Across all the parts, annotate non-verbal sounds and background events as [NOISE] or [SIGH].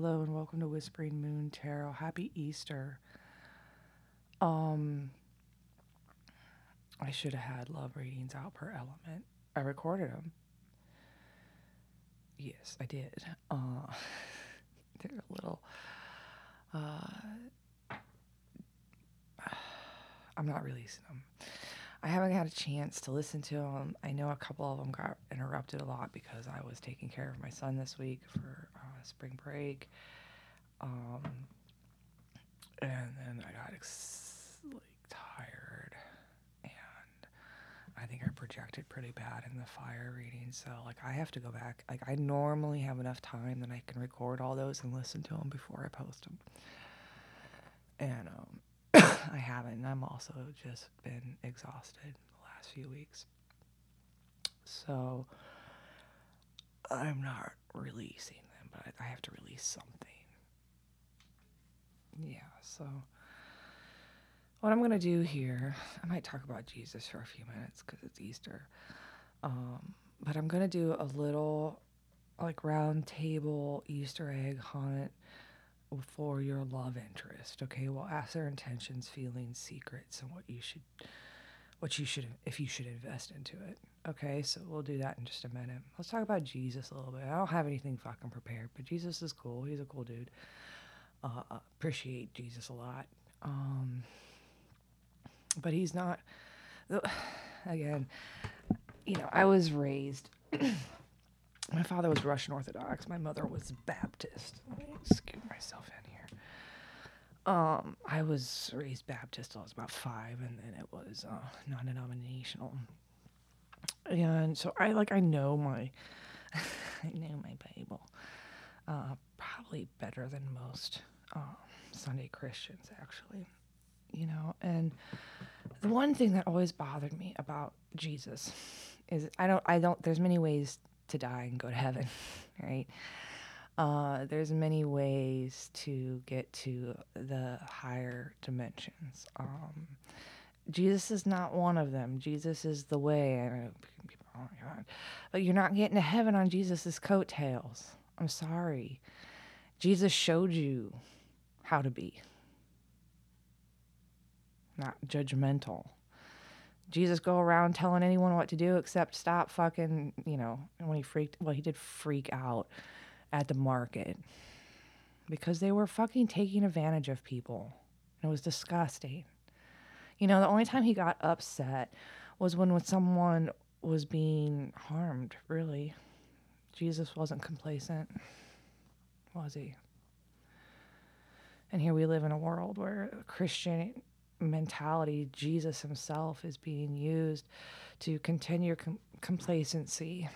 Hello and welcome to Whispering Moon Tarot. Happy Easter. Um I should have had love readings out per element. I recorded them. Yes, I did. Uh [LAUGHS] they're a little uh [SIGHS] I'm not releasing them. I haven't had a chance to listen to them. I know a couple of them got interrupted a lot because I was taking care of my son this week for uh, spring break. Um, and then I got ex- like tired, and I think I projected pretty bad in the fire reading. So like I have to go back. Like I normally have enough time that I can record all those and listen to them before I post them. And um, I haven't. I'm also just been exhausted the last few weeks. So I'm not releasing them, but I have to release something. Yeah, so what I'm going to do here, I might talk about Jesus for a few minutes because it's Easter. Um, but I'm going to do a little like round table Easter egg hunt for your love interest. Okay, we'll ask their intentions, feelings, secrets, and what you should, what you should, if you should invest into it. Okay, so we'll do that in just a minute. Let's talk about Jesus a little bit. I don't have anything fucking prepared, but Jesus is cool. He's a cool dude. Uh, appreciate Jesus a lot. Um, but he's not. [SIGHS] Again, you know, I was raised. [CLEARS THROAT] My father was Russian Orthodox. My mother was Baptist. Let me scoot myself in here. Um, I was raised Baptist till I was about five, and then it was uh, non-denominational. And so I like I know my, [LAUGHS] I know my Bible, uh, probably better than most uh, Sunday Christians actually, you know. And the one thing that always bothered me about Jesus is I don't I don't. There's many ways to die and go to heaven, [LAUGHS] right? Uh, there's many ways to get to the higher dimensions. Um, Jesus is not one of them. Jesus is the way. Oh my God. But you're not getting to heaven on Jesus' coattails. I'm sorry. Jesus showed you how to be, not judgmental. Jesus go around telling anyone what to do except stop fucking, you know, when he freaked, well, he did freak out at the market because they were fucking taking advantage of people. And it was disgusting. You know, the only time he got upset was when, when someone was being harmed, really. Jesus wasn't complacent, was he? And here we live in a world where Christian mentality, Jesus himself is being used to continue com- complacency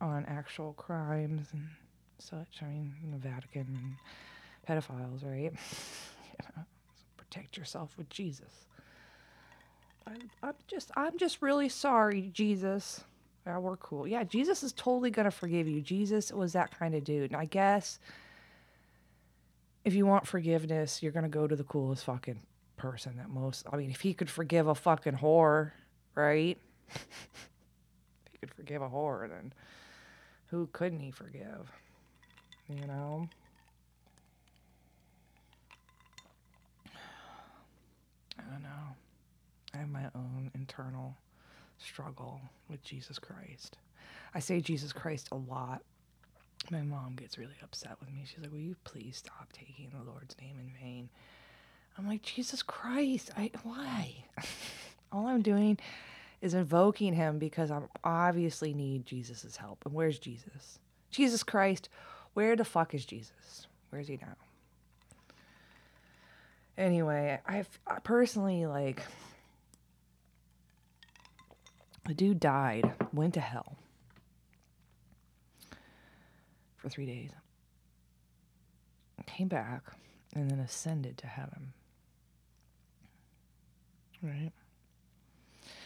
on actual crimes and such. I mean, the Vatican and pedophiles, right? [LAUGHS] you know, protect yourself with Jesus. I, I'm just, I'm just really sorry, Jesus. Yeah, we're cool. Yeah, Jesus is totally gonna forgive you. Jesus was that kind of dude. And I guess if you want forgiveness, you're gonna go to the coolest fucking person that most. I mean, if he could forgive a fucking whore, right? [LAUGHS] if he could forgive a whore, then who couldn't he forgive? You know? I don't know. I have my own internal struggle with Jesus Christ. I say Jesus Christ a lot. My mom gets really upset with me. She's like, Will you please stop taking the Lord's name in vain? I'm like, Jesus Christ, I why? [LAUGHS] All I'm doing is invoking him because I obviously need Jesus' help. And where's Jesus? Jesus Christ, where the fuck is Jesus? Where's he now? Anyway, I've I personally like the dude died, went to hell for three days, came back, and then ascended to heaven. Right?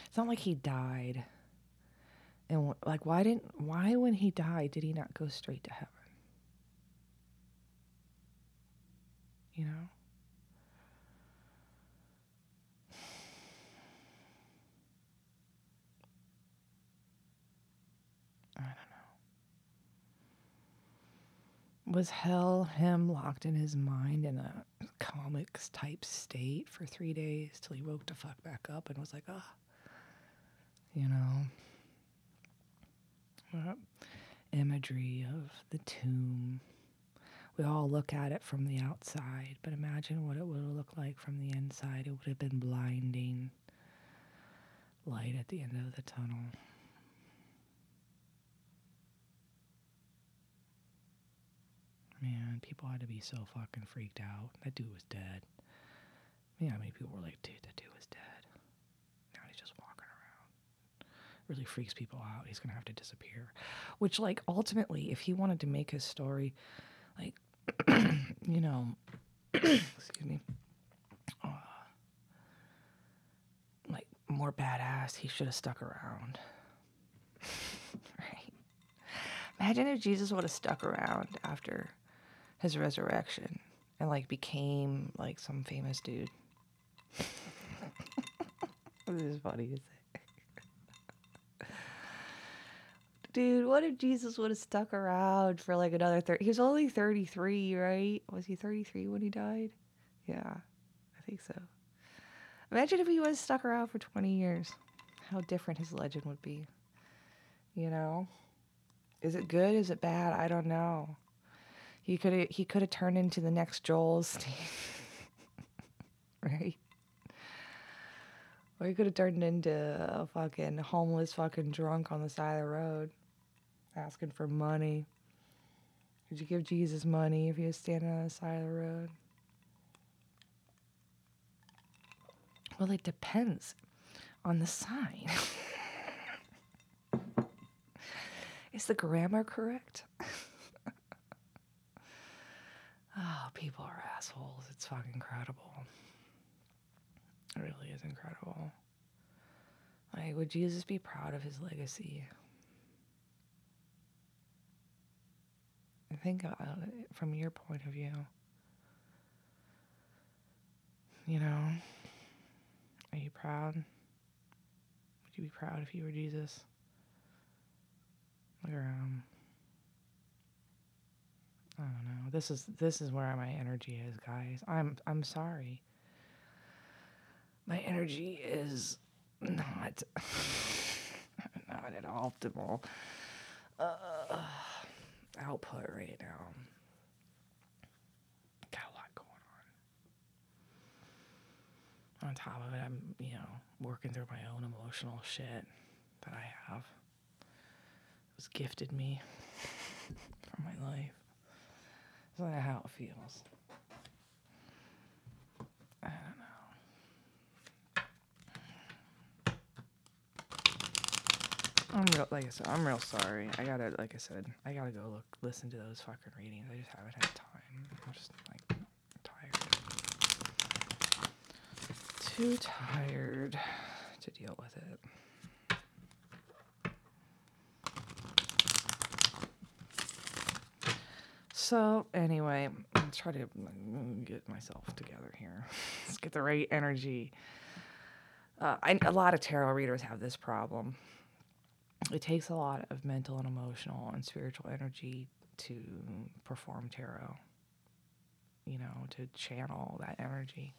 It's not like he died. And like, why didn't, why when he died did he not go straight to heaven? You know? Was hell him locked in his mind in a comics type state for three days till he woke the fuck back up and was like, ah, you know, uh, imagery of the tomb. We all look at it from the outside, but imagine what it would have looked like from the inside. It would have been blinding light at the end of the tunnel. Man, people had to be so fucking freaked out. That dude was dead. Yeah, I mean, people were like, dude, that dude was dead. Now he's just walking around. Really freaks people out. He's gonna have to disappear. Which, like, ultimately, if he wanted to make his story, like, [CLEARS THROAT] you know, [CLEARS THROAT] excuse me, uh, like, more badass, he should have stuck around. [LAUGHS] right? Imagine if Jesus would have stuck around after his resurrection and like became like some famous dude. [LAUGHS] this is funny say. [LAUGHS] Dude, what if Jesus would have stuck around for like another 30? He was only 33, right? Was he 33 when he died? Yeah, I think so. Imagine if he was stuck around for 20 years. How different his legend would be. You know? Is it good? Is it bad? I don't know. He could he could have turned into the next Joel [LAUGHS] right? Or he could have turned into a fucking homeless fucking drunk on the side of the road, asking for money. Would you give Jesus money if he was standing on the side of the road? Well, it depends on the sign. [LAUGHS] Is the grammar correct? [LAUGHS] Oh, people are assholes. It's fucking incredible. It really is incredible. Like, would Jesus be proud of his legacy? I think uh, from your point of view, you know, are you proud? Would you be proud if you were Jesus? Look around. I don't know. This is this is where my energy is, guys. I'm I'm sorry. My energy is not [SIGHS] not at optimal uh, output right now. Got a lot going on. On top of it, I'm you know working through my own emotional shit that I have. It was gifted me [LAUGHS] from my life. That's not how it feels. I don't know. I'm real, like I said, I'm real sorry. I gotta, like I said, I gotta go look, listen to those fucking readings. I just haven't had time. I'm just like tired. Too tired to deal with it. So anyway, let's try to get myself together here. [LAUGHS] Let's get the right energy. Uh, I, a lot of tarot readers have this problem. It takes a lot of mental and emotional and spiritual energy to perform tarot. You know, to channel that energy.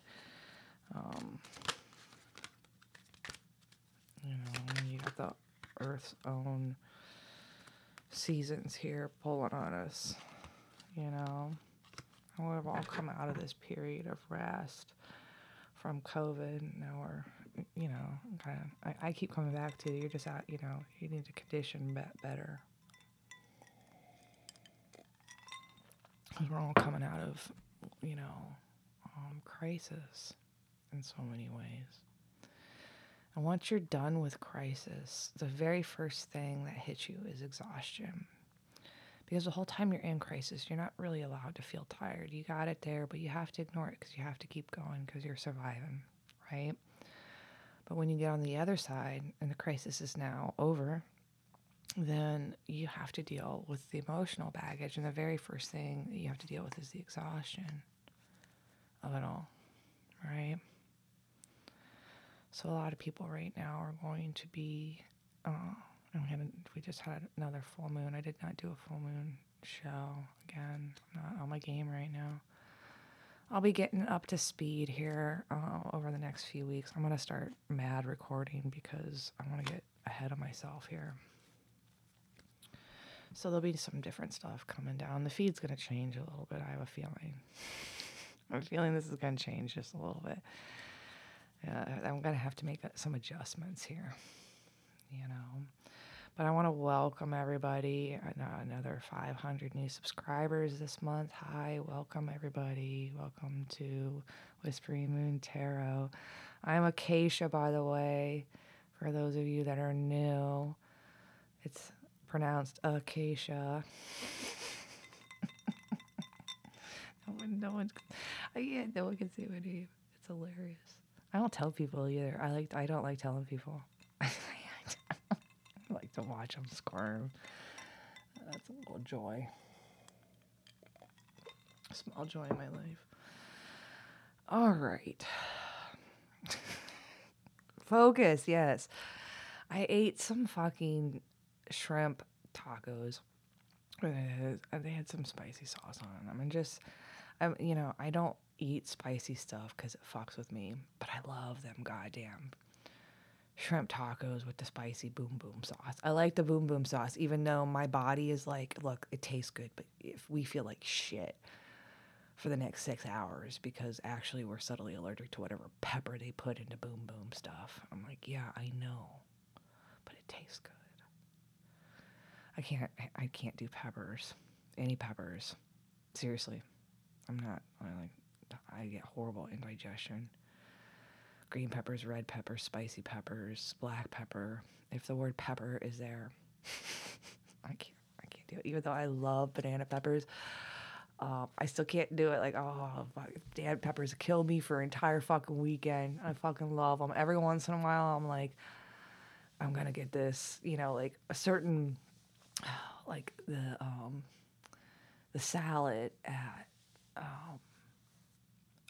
Um, you know, you got the Earth's own seasons here pulling on us you know. We've all come out of this period of rest from COVID. Now we're, you know, kind of, I, I keep coming back to you're just out, you know, you need to condition better. Because we're all coming out of, you know, um, crisis in so many ways. And once you're done with crisis, the very first thing that hits you is exhaustion because the whole time you're in crisis, you're not really allowed to feel tired. You got it there, but you have to ignore it because you have to keep going because you're surviving, right? But when you get on the other side and the crisis is now over, then you have to deal with the emotional baggage. And the very first thing that you have to deal with is the exhaustion of it all, right? So a lot of people right now are going to be. Uh, we just had another full moon. I did not do a full moon show again. I'm not on my game right now. I'll be getting up to speed here uh, over the next few weeks. I'm going to start mad recording because I want to get ahead of myself here. So there'll be some different stuff coming down. The feed's going to change a little bit, I have a feeling. [LAUGHS] I'm feeling this is going to change just a little bit. Yeah, I'm going to have to make some adjustments here, you know. But I want to welcome everybody. Another 500 new subscribers this month. Hi, welcome everybody. Welcome to Whispering Moon Tarot. I'm Acacia, by the way, for those of you that are new. It's pronounced Acacia. [LAUGHS] no one, no one, oh, yeah, no one can see my name. It's hilarious. I don't tell people either. I like, I don't like telling people. To watch them squirm. That's a little joy. Small joy in my life. All right. [LAUGHS] Focus, yes. I ate some fucking shrimp tacos. And They had some spicy sauce on them, and just, I'm, you know, I don't eat spicy stuff because it fucks with me, but I love them goddamn shrimp tacos with the spicy boom boom sauce. I like the boom boom sauce, even though my body is like, look, it tastes good, but if we feel like shit for the next six hours because actually we're subtly allergic to whatever pepper they put into boom boom stuff, I'm like, yeah, I know, but it tastes good. I can't I can't do peppers. Any peppers. Seriously. I'm not I like I get horrible indigestion. Green peppers, red peppers, spicy peppers, black pepper. If the word pepper is there, [LAUGHS] I can't I can't do it. Even though I love banana peppers, uh, I still can't do it. Like, oh, fuck, damn, peppers kill me for an entire fucking weekend. I fucking love them. Every once in a while, I'm like, I'm gonna get this, you know, like a certain [SIGHS] like the um, the salad at um,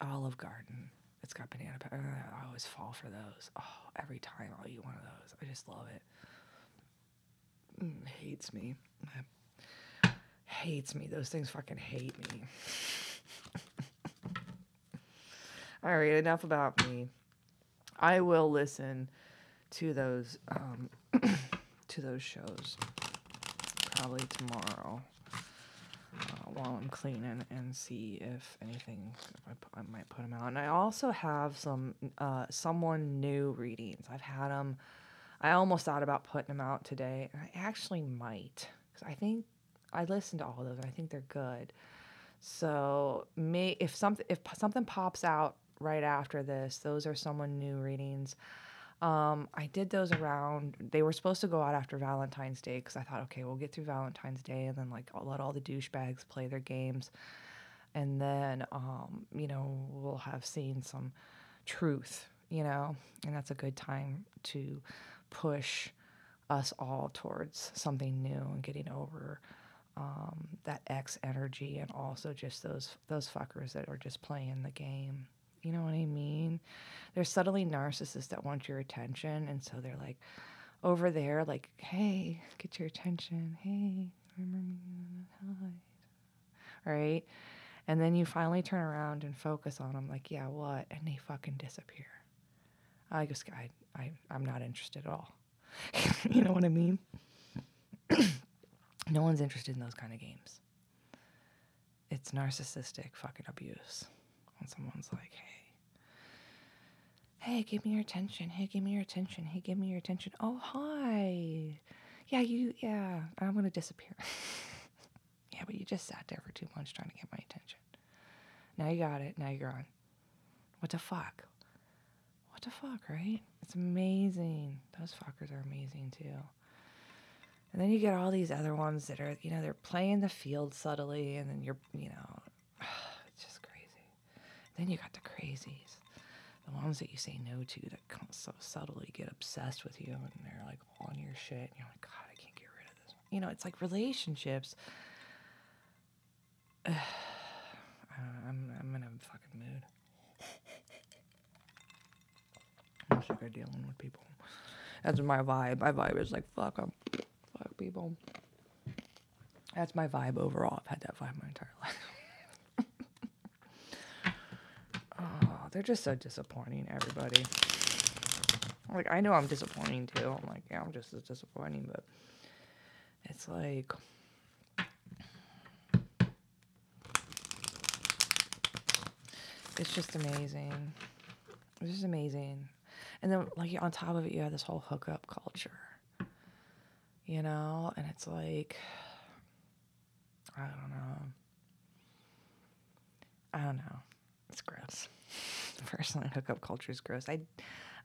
Olive Garden. It's got banana pepper. I always fall for those. Oh, every time I'll eat one of those. I just love it. Mm, hates me. [SIGHS] Hates me. Those things fucking hate me. [LAUGHS] All right, enough about me. I will listen to those um, [COUGHS] to those shows probably tomorrow uh, while I'm cleaning and see if anything if I, might put them out. And I also have some uh, someone new readings. I've had them. I almost thought about putting them out today, I actually might because I think I listened to all of those. and I think they're good. So may if something if something pops out right after this, those are someone new readings. Um, I did those around. They were supposed to go out after Valentine's Day because I thought, okay, we'll get through Valentine's Day and then like I'll let all the douchebags play their games, and then um, you know we'll have seen some truth, you know, and that's a good time to push us all towards something new and getting over um, that X energy and also just those those fuckers that are just playing the game. You know what I mean? They're subtly narcissists that want your attention. And so they're like over there, like, hey, get your attention. Hey, remember me? Hi. Right? And then you finally turn around and focus on them, like, yeah, what? And they fucking disappear. I just, I, I, I'm not interested at all. [LAUGHS] you know what I mean? no one's interested in those kind of games. It's narcissistic fucking abuse. When someone's like, hey, Hey, give me your attention. Hey, give me your attention. Hey, give me your attention. Oh, hi. Yeah, you, yeah, I'm going to disappear. [LAUGHS] yeah, but you just sat there for two months trying to get my attention. Now you got it. Now you're on. What the fuck? What the fuck, right? It's amazing. Those fuckers are amazing too. And then you get all these other ones that are, you know, they're playing the field subtly, and then you're, you know, [SIGHS] it's just crazy. Then you got the crazies the ones that you say no to that so subtly get obsessed with you and they're like on your shit and you're like god i can't get rid of this. You know it's like relationships [SIGHS] uh, I'm, I'm in a fucking mood. I'm sick of dealing with people. That's my vibe. My vibe is like fuck them fuck people. That's my vibe overall. I've had that vibe my entire life. oh, they're just so disappointing, everybody. Like, I know I'm disappointing too. I'm like, yeah, I'm just as disappointing, but it's like. It's just amazing. It's just amazing. And then, like, on top of it, you have this whole hookup culture, you know? And it's like, I don't know. I don't know. It's gross. Personally, hookup culture is gross. I,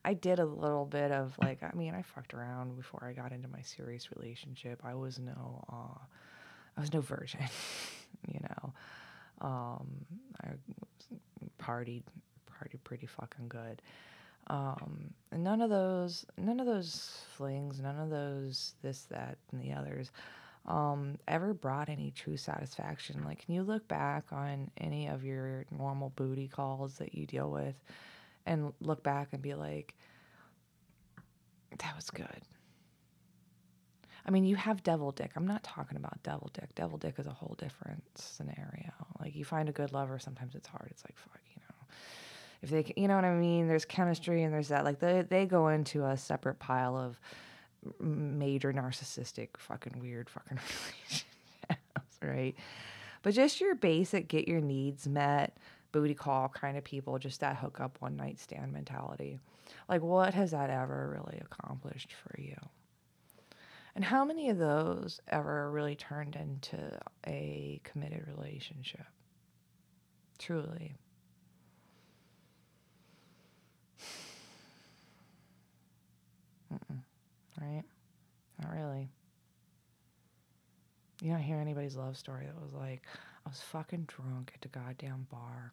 I did a little bit of like, I mean, I fucked around before I got into my serious relationship. I was no, uh, I was no virgin, [LAUGHS] you know. Um, I partied, partied pretty fucking good. Um, and none of those, none of those flings, none of those this, that, and the others, um, ever brought any true satisfaction. Like, can you look back on any of your normal booty calls that you deal with, and look back and be like, that was good. I mean, you have devil dick. I'm not talking about devil dick. Devil dick is a whole different scenario. Like, you find a good lover, sometimes it's hard. It's like, fuck, you know. If they, you know what I mean? There's chemistry and there's that. Like, they, they go into a separate pile of major narcissistic, fucking weird fucking [LAUGHS] relationships, right? But just your basic get your needs met, booty call kind of people, just that hookup one night stand mentality. Like, what has that ever really accomplished for you? And how many of those ever really turned into a committed relationship? Truly. [SIGHS] Mm-mm. Right? Not really. You don't hear anybody's love story that was like, I was fucking drunk at the goddamn bar.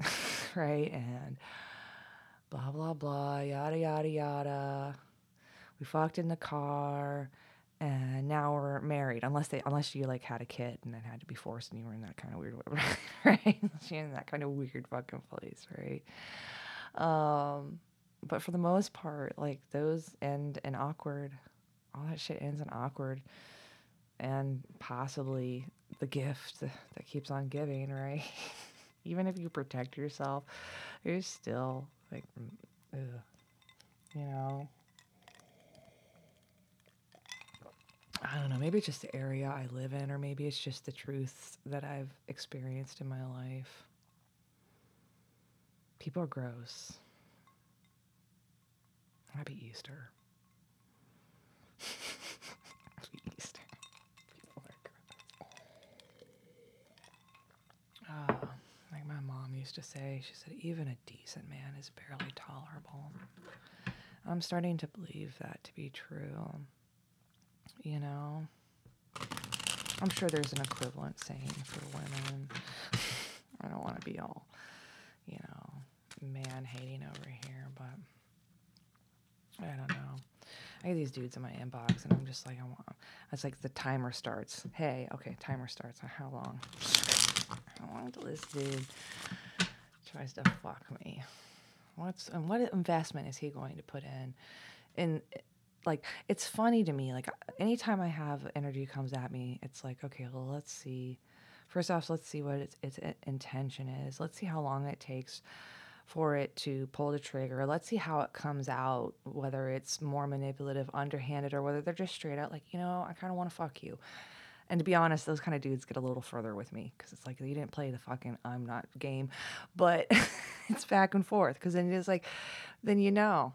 [LAUGHS] right? And blah, blah, blah, yada, yada, yada. We fucked in the car and now we're married unless they unless you like had a kid and then had to be forced and you were in that kind of weird [LAUGHS] right you're in that kind of weird fucking place right um but for the most part like those end in awkward all that shit ends in awkward and possibly the gift that keeps on giving right [LAUGHS] even if you protect yourself you're still like mm, ugh, you know I don't know, maybe it's just the area I live in, or maybe it's just the truth that I've experienced in my life. People are gross. Happy Easter. Happy Easter. People are gross. Uh, like my mom used to say, she said, even a decent man is barely tolerable. I'm starting to believe that to be true you know. I'm sure there's an equivalent saying for women. I don't want to be all, you know, man hating over here, but I don't know. I get these dudes in my inbox, and I'm just like, I want. It's like the timer starts. Hey, okay, timer starts. How long? How long till this dude tries to fuck me? What's and what investment is he going to put in? In like it's funny to me like anytime i have energy comes at me it's like okay well let's see first off let's see what its, its intention is let's see how long it takes for it to pull the trigger. Let's see how it comes out whether it's more manipulative underhanded or whether they're just straight out like you know i kind of want to fuck you. And to be honest those kind of dudes get a little further with me because it's like you didn't play the fucking i'm not game. But [LAUGHS] it's back and forth because then it's like then you know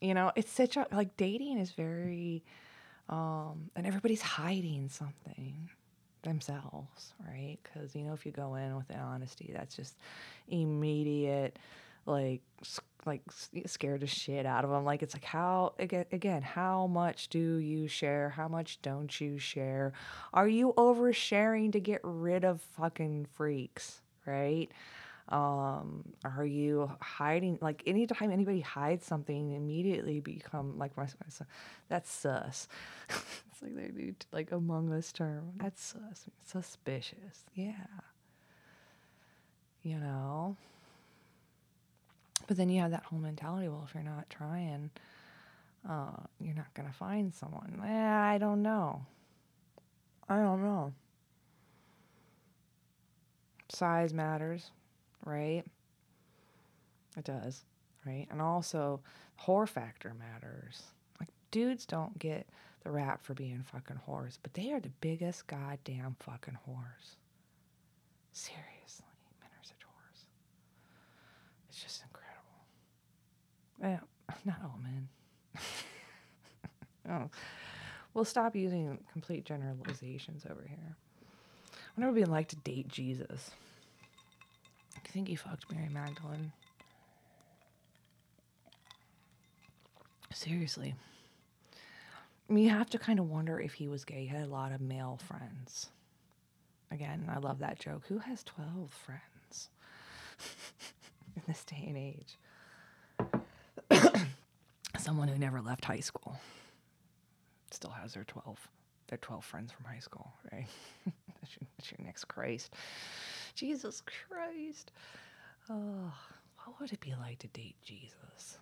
you know, it's such a like dating is very um and everybody's hiding something themselves, right? Cuz you know if you go in with honesty, that's just immediate like like scared the shit out of them like it's like how again, again how much do you share how much don't you share are you oversharing to get rid of fucking freaks right um, are you hiding? Like anytime anybody hides something, immediately become like my, my that's sus. [LAUGHS] it's like they do like among us term. That's sus. Suspicious. Yeah. You know. But then you have that whole mentality. Well, if you're not trying, uh, you're not gonna find someone. Eh, I don't know. I don't know. Size matters, right? It does, right? And also, whore factor matters. Like, dudes don't get the rap for being fucking whores, but they are the biggest goddamn fucking whores. Seriously, men are such whores. It's just incredible. Yeah, [LAUGHS] not all men. [LAUGHS] oh, we'll stop using complete generalizations over here. I wonder what it'd be like to date Jesus. I think he fucked Mary Magdalene. Seriously. I mean, you have to kind of wonder if he was gay. He had a lot of male friends. Again, I love that joke. Who has 12 friends [LAUGHS] in this day and age? Someone who never left high school still has their 12 their 12 friends from high school, right? [LAUGHS] that's, your, that's your next Christ. Jesus Christ. Oh, what would it be like to date Jesus?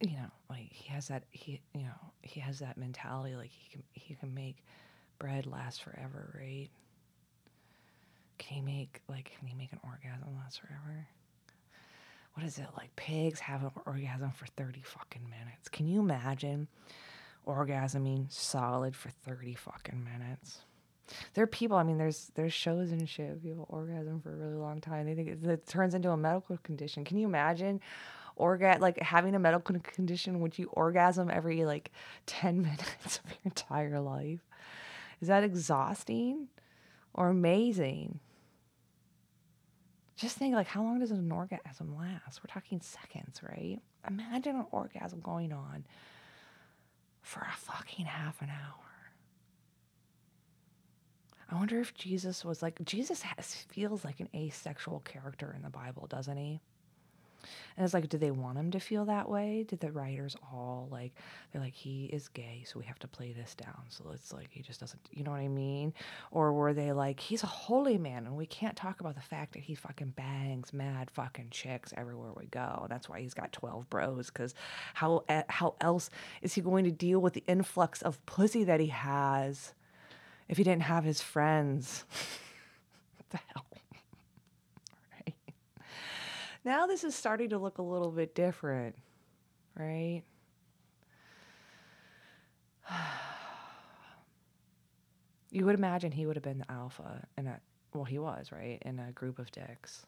you know, like he has that he you know, he has that mentality like he can he can make bread last forever, right? Can he make like can he make an orgasm last forever? What is it like pigs have an orgasm for 30 fucking minutes? Can you imagine orgasming solid for 30 fucking minutes? There are people, I mean, there's there's shows and shit. People orgasm for a really long time. They think it, it turns into a medical condition. Can you imagine orgasm like having a medical condition would you orgasm every like 10 [LAUGHS] minutes of your entire life is that exhausting or amazing. Just think like how long does an orgasm last? We're talking seconds right? Imagine an orgasm going on for a fucking half an hour. I wonder if Jesus was like Jesus has feels like an asexual character in the Bible, doesn't he? And it's like, do they want him to feel that way? Did the writers all like, they're like, he is gay, so we have to play this down. So it's like, he just doesn't, you know what I mean? Or were they like, he's a holy man and we can't talk about the fact that he fucking bangs mad fucking chicks everywhere we go. That's why he's got 12 bros, because how, how else is he going to deal with the influx of pussy that he has if he didn't have his friends? [LAUGHS] what the hell? Now this is starting to look a little bit different, right? [SIGHS] you would imagine he would have been the alpha in a well he was right in a group of dicks.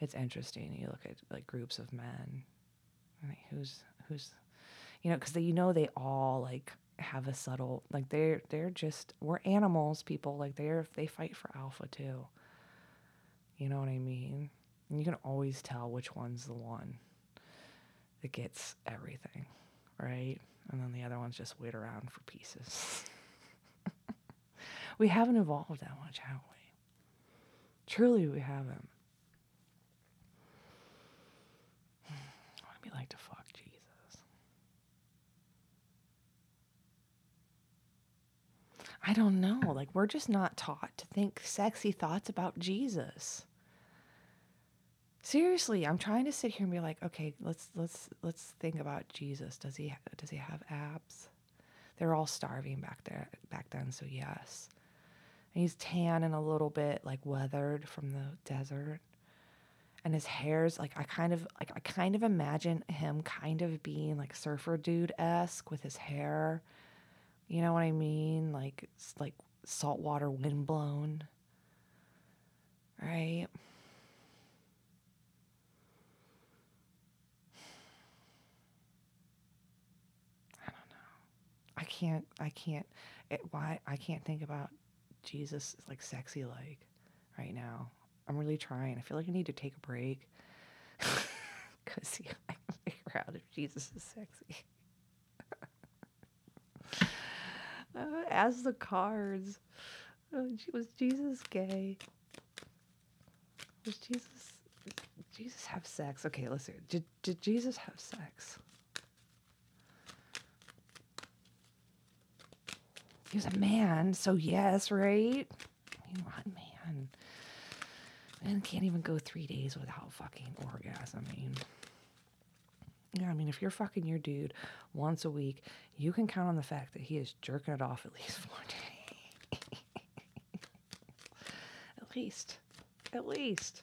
It's interesting you look at like groups of men. Who's who's you know because you know they all like have a subtle like they're they're just we're animals people like they're they fight for alpha too. You know what i mean and you can always tell which one's the one that gets everything, right? And then the other ones just wait around for pieces. [LAUGHS] we haven't evolved that much, have we? Truly, we haven't. What would it be like to fuck Jesus? I don't know. Like, we're just not taught to think sexy thoughts about Jesus seriously i'm trying to sit here and be like okay let's let's let's think about jesus. Does he does he have abs? They're all starving back there back then so yes. And he's tan and a little bit like weathered from the desert. And his hair's like i kind of like i kind of imagine him kind of being like surfer dude-esque with his hair. You know what i mean? Like like saltwater windblown right can't, I can't, it, why, I can't think about Jesus like sexy like right now. I'm really trying. I feel like I need to take a break [LAUGHS] because I can figure out if Jesus is sexy. uh, [LAUGHS] as the cards, uh, was Jesus gay? Was Jesus? Jesus have sex? Okay, let's see. Did did Jesus have sex? He was a man, so yes, right? I mean, what man? Man can't even go three days without fucking orgasming. Yeah, I mean, if you're fucking your dude once a week, you can count on the fact that he is jerking it off at least [LAUGHS] four days. at least. At least.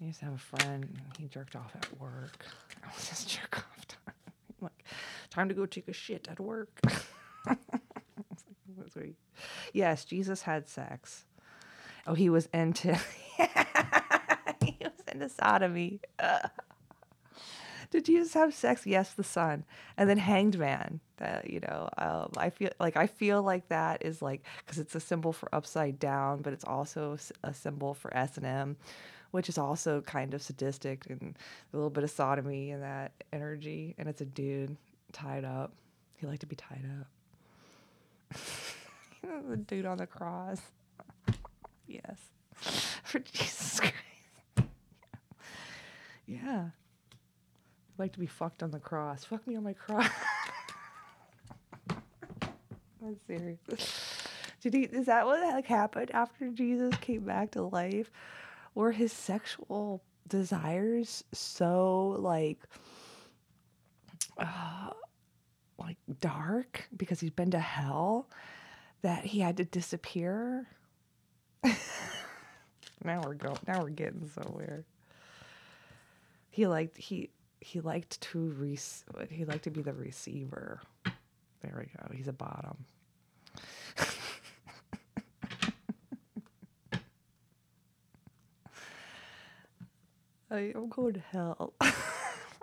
I used to have a friend, he jerked off at work. [LAUGHS] I was his jerk off time to go take a shit at work. [LAUGHS] Yes, Jesus had sex. Oh, he was into [LAUGHS] he was into sodomy. Did Jesus have sex? Yes, the son, and then hanged man. That you know, um, I feel like I feel like that is like because it's a symbol for upside down, but it's also a symbol for S and M, which is also kind of sadistic and a little bit of sodomy and that energy. And it's a dude tied up. He liked to be tied up. [LAUGHS] the dude on the cross. yes, [LAUGHS] for Jesus Christ. [LAUGHS] yeah. I'd like to be fucked on the cross. Fuck me on my cross. I'm serious. Did he? Is that what like happened after Jesus came back to life? Were his sexual desires so like, uh, like dark because he's been to hell that he had to disappear? [LAUGHS] now we're going. Now we're getting somewhere. He liked he he liked to re- he liked to be the receiver. There we go. He's a bottom. [LAUGHS] I'm going to hell. [LAUGHS]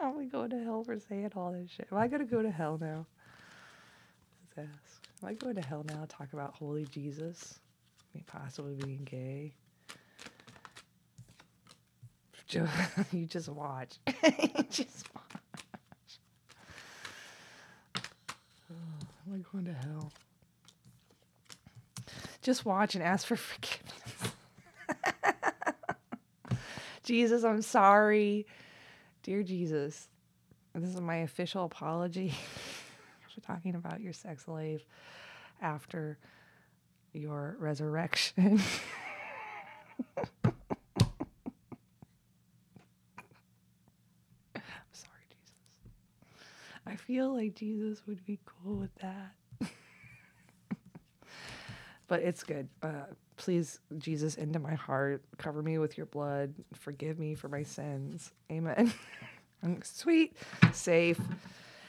I'm we going to hell for saying all this shit. Am I gonna go to hell now? Let's ask. Am I going to hell now? Talk about holy Jesus, me possibly being gay. [LAUGHS] You just watch. [LAUGHS] Just watch. Oh, am I going to hell? Just watch and ask for forgiveness. [LAUGHS] Jesus, I'm sorry. Dear Jesus, this is my official apology [LAUGHS] for talking about your sex slave after your resurrection. [LAUGHS] I'm sorry, Jesus. I feel like Jesus would be cool with that. But it's good. Uh, please, Jesus, into my heart, cover me with your blood, forgive me for my sins. Amen. [LAUGHS] Sweet, safe.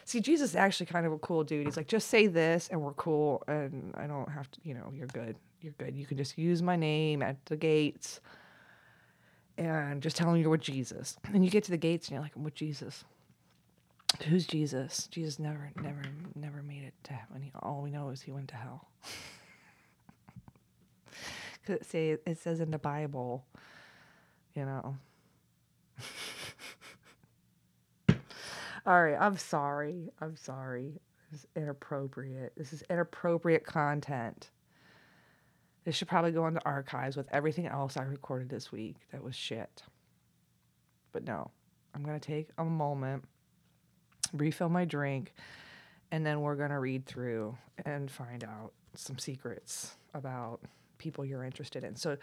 See, Jesus is actually kind of a cool dude. He's like, just say this and we're cool. And I don't have to, you know, you're good. You're good. You can just use my name at the gates and just tell them you're with Jesus. And you get to the gates and you're like, I'm with Jesus. Who's Jesus? Jesus never, never, never made it to heaven. All we know is he went to hell. [LAUGHS] Cause it say it says in the Bible, you know. all right, I'm sorry. I'm sorry. This is inappropriate. This is inappropriate content. This should probably go on the archives with everything else I recorded this week that was shit. But no, I'm going to take a moment, refill my drink, and then we're going to read through and find out some secrets about people you're interested in. So,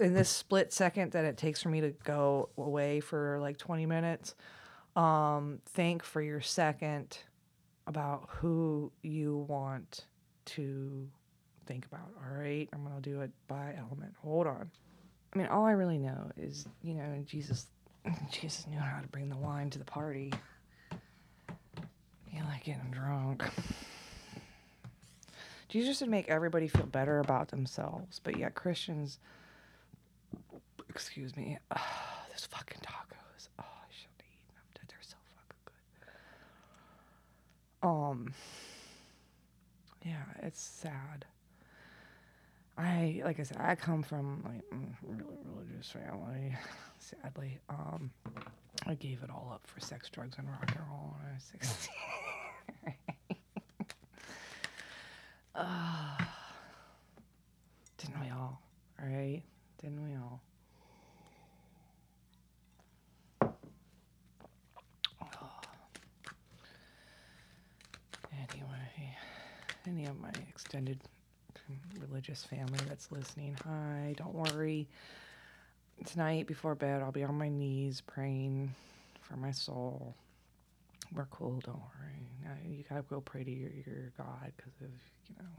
in this split second that it takes for me to go away for like 20 minutes, um, think for your second about who you want to think about. All right, I'm gonna do it by element. Hold on. I mean, all I really know is, you know, Jesus, [LAUGHS] Jesus knew how to bring the wine to the party. You like getting drunk. [LAUGHS] Jesus would make everybody feel better about themselves, but yet Christians, excuse me, uh, [SIGHS] those fucking tacos. Oh, I shouldn't have eaten them. They're so fucking good. Um, yeah, it's sad. I like I said, I come from like mm, really religious family. [LAUGHS] Sadly, um, I gave it all up for sex, drugs, and rock and roll when I was [LAUGHS] sixteen. Uh, [SIGHS] didn't we all? All right, didn't we all? [SIGHS] Anyway, any of my extended religious family that's listening, hi, don't worry. tonight before bed, I'll be on my knees praying for my soul. We're cool, don't worry. Now you gotta go pray to your, your God because if you know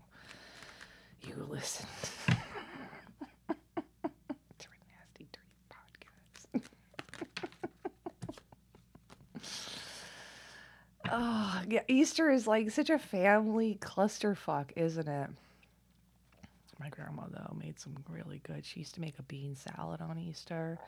you listen [LAUGHS] to a nasty dream podcast. [LAUGHS] oh yeah, Easter is like such a family clusterfuck, isn't it? My grandma though made some really good. She used to make a bean salad on Easter,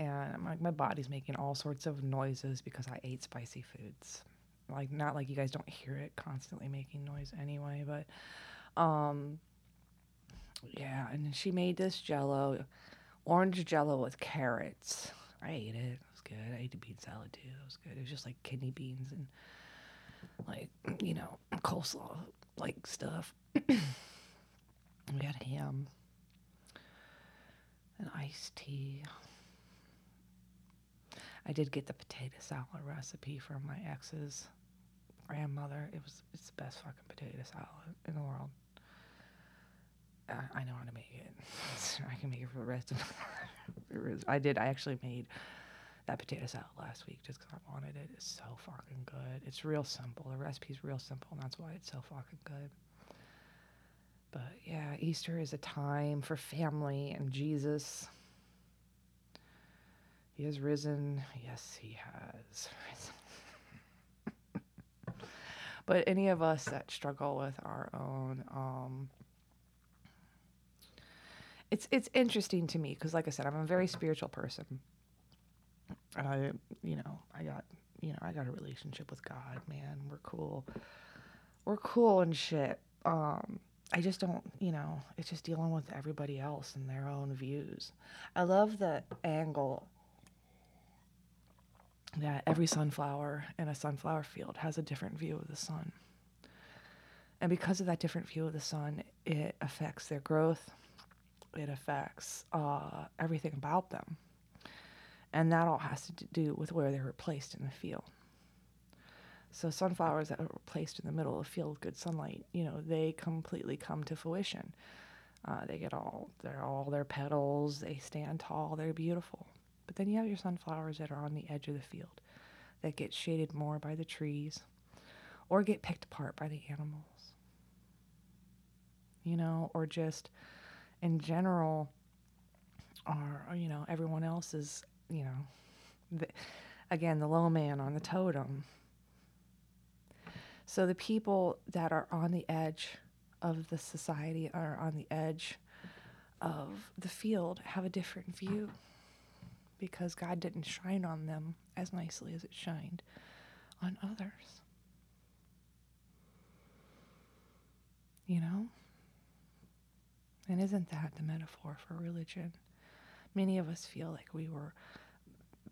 and like my body's making all sorts of noises because I ate spicy foods. Like not like you guys don't hear it constantly making noise anyway, but um yeah, and she made this jello, orange jello with carrots. I ate it. It was good. I ate the bean salad too. It was good. It was just like kidney beans and like you know coleslaw like stuff. [CLEARS THROAT] we had ham and iced tea. I did get the potato salad recipe from my ex's grandmother. It was it's the best fucking potato salad in the world. Uh, I know how to make it. [LAUGHS] I can make it for the rest of. The [LAUGHS] world. I did. I actually made that potato salad last week just because I wanted it. It's so fucking good. It's real simple. The recipe's real simple, and that's why it's so fucking good. But yeah, Easter is a time for family and Jesus. He has risen. Yes, he has [LAUGHS] but any of us that struggle with our own um, it's it's interesting to me because like I said, I'm a very spiritual person. and I you know, I got you know, I got a relationship with God, man. We're cool. We're cool and shit. Um I just don't, you know, it's just dealing with everybody else and their own views. I love the angle that every sunflower in a sunflower field has a different view of the sun. And because of that different view of the sun, it affects their growth, it affects uh, everything about them. And that all has to do with where they were placed in the field. So sunflowers that are placed in the middle of the field good sunlight, you know, they completely come to fruition. Uh, they get all they're all their petals, they stand tall, they're beautiful. But then you have your sunflowers that are on the edge of the field that get shaded more by the trees or get picked apart by the animals. You know, or just in general are you know everyone else is you know the, again the low man on the totem so the people that are on the edge of the society are on the edge of the field have a different view because God didn't shine on them as nicely as it shined on others. You know? And isn't that the metaphor for religion? Many of us feel like we were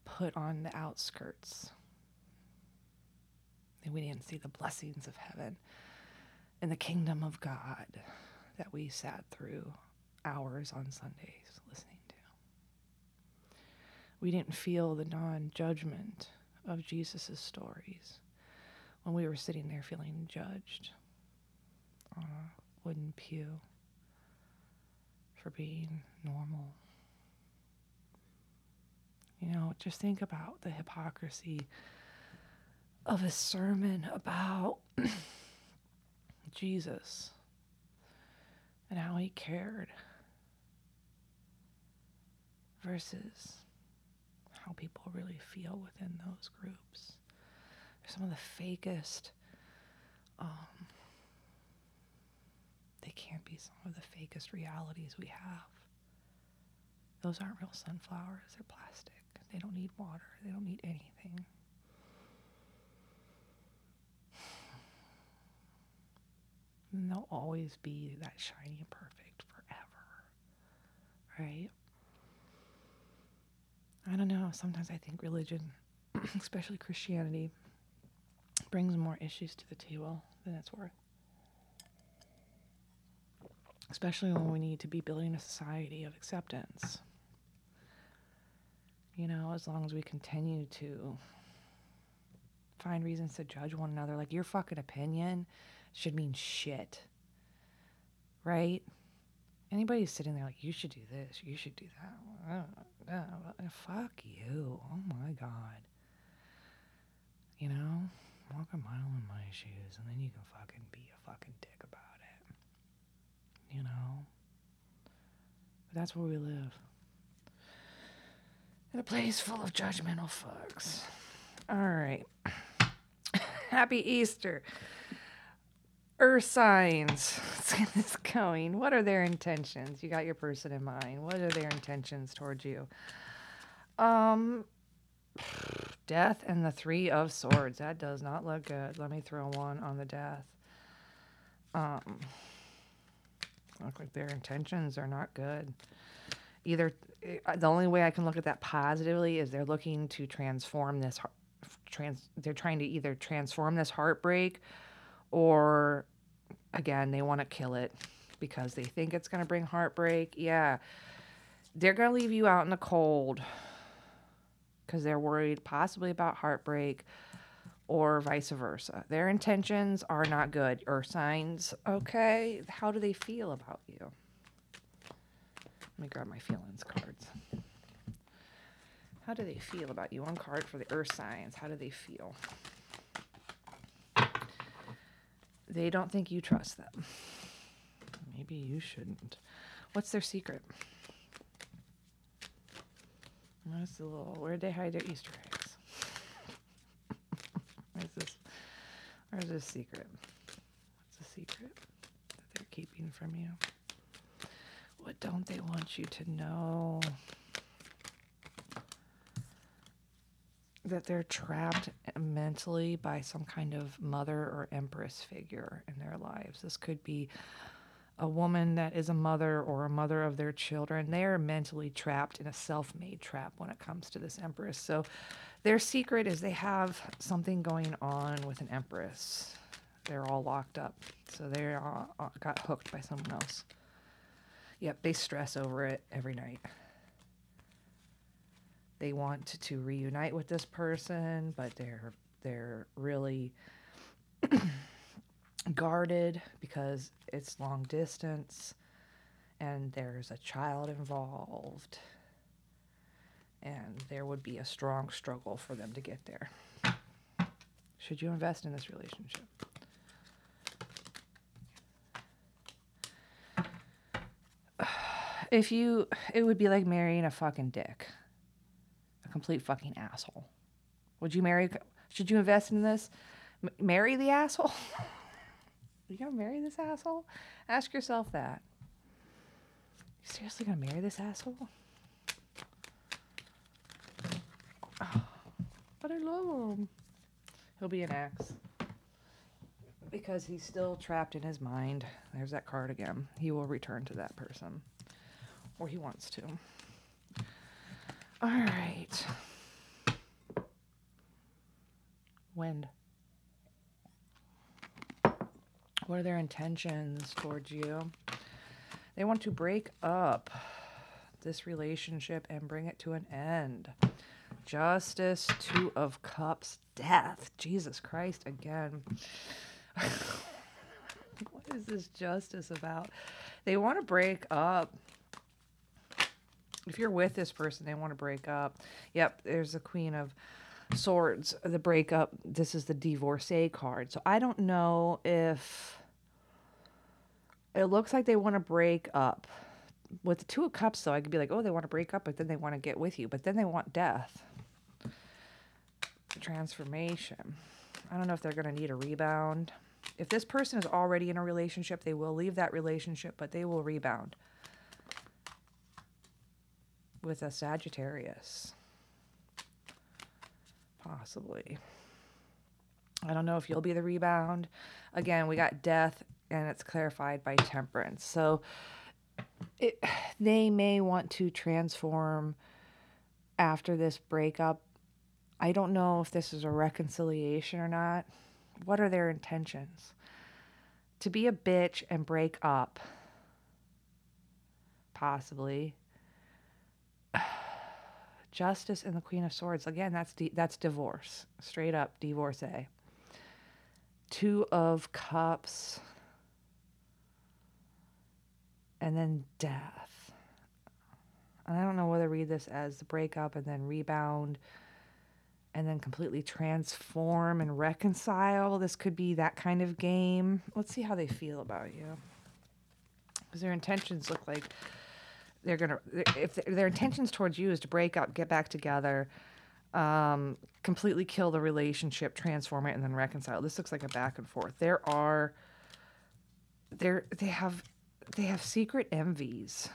put on the outskirts. And we didn't see the blessings of heaven and the kingdom of God that we sat through hours on Sundays. We didn't feel the non judgment of Jesus' stories when we were sitting there feeling judged on a wooden pew for being normal. You know, just think about the hypocrisy of a sermon about [CLEARS THROAT] Jesus and how he cared versus how people really feel within those groups. They're some of the fakest um, they can't be some of the fakest realities we have. Those aren't real sunflowers, they're plastic. They don't need water, they don't need anything. And they'll always be that shiny and perfect forever. Right? I don't know. Sometimes I think religion, [CLEARS THROAT] especially Christianity, brings more issues to the table than it's worth especially when we need to be building a society of acceptance. You know, as long as we continue to find reasons to judge one another, like your fucking opinion should mean shit. Right? Anybody sitting there like, you should do this, you should do that. Uh, fuck you. Oh my god. You know, walk a mile in my shoes, and then you can fucking be a fucking dick about it. You know. But that's where we live. In a place full of judgmental fucks. All right. [COUGHS] Happy Easter. Earth signs. [LAUGHS] Let's get this going. What are their intentions? You got your person in mind. What are their intentions towards you? Um, death and the three of swords. That does not look good. Let me throw one on the death. Um, look like their intentions are not good. Either eh, the only way I can look at that positively is they're looking to transform this. Trans, they're trying to either transform this heartbreak or again, they want to kill it because they think it's going to bring heartbreak. Yeah. They're going to leave you out in the cold because they're worried possibly about heartbreak or vice versa. Their intentions are not good. Earth signs, okay. How do they feel about you? Let me grab my feelings cards. How do they feel about you? One card for the earth signs. How do they feel? They don't think you trust them. Maybe you shouldn't. What's their secret? That's a little. Where'd they hide their Easter eggs? Where's this? Where's this secret? What's the secret that they're keeping from you? What don't they want you to know? That they're trapped mentally by some kind of mother or empress figure in their lives. This could be a woman that is a mother or a mother of their children. They are mentally trapped in a self made trap when it comes to this empress. So their secret is they have something going on with an empress. They're all locked up. So they uh, got hooked by someone else. Yep, they stress over it every night they want to reunite with this person, but they're they're really [COUGHS] guarded because it's long distance and there's a child involved and there would be a strong struggle for them to get there. Should you invest in this relationship? [SIGHS] If you, it would be like marrying a fucking dick a complete fucking asshole. Would you marry? Should you invest in this? M- marry the asshole? [LAUGHS] you gonna marry this asshole? Ask yourself that. You seriously gonna marry this asshole? [SIGHS] But I love him. He'll be an ex. Because he's still trapped in his mind. There's that card again. He will return to that person. Or he wants to. All right. Wind. What are their intentions towards you? They want to break up this relationship and bring it to an end. Justice, Two of Cups, Death. Jesus Christ, again. [LAUGHS] what is this justice about? They want to break up if you're with this person, they want to break up. Yep, there's the Queen of Swords, the breakup. This is the divorcee card. So I don't know if it looks like they want to break up. With the Two of Cups, though, I could be like, oh, they want to break up, but then they want to get with you, but then they want death. Transformation. I don't know if they're going to need a rebound. If this person is already in a relationship, they will leave that relationship, but they will rebound with a Sagittarius. Possibly. I don't know if you'll be the rebound. Again, we got death and it's clarified by temperance. So it, they may want to transform after this breakup. I don't know if this is a reconciliation or not. What are their intentions? To be a bitch and break up, possibly. Justice and the Queen of Swords. Again, that's di- that's divorce. Straight up divorcee. Eh? Two of Cups. And then death. and I don't know whether to read this as the breakup and then rebound and then completely transform and reconcile. This could be that kind of game. Let's see how they feel about you. Because their intentions look like they're gonna. If their intentions towards you is to break up, get back together, um, completely kill the relationship, transform it, and then reconcile. This looks like a back and forth. There are. There they have, they have secret envies.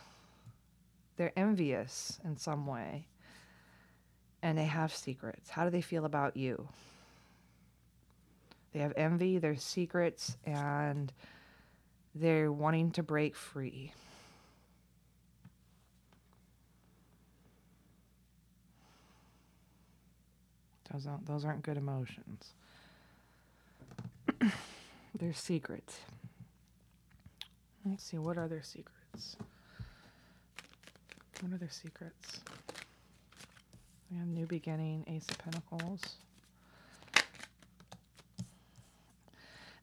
They're envious in some way and they have secrets. How do they feel about you? They have envy, there's secrets, and they're wanting to break free. Those aren't, those aren't good emotions. [COUGHS] they're secrets. Let's see, what are their secrets? What are their secrets? We have New Beginning, Ace of Pentacles.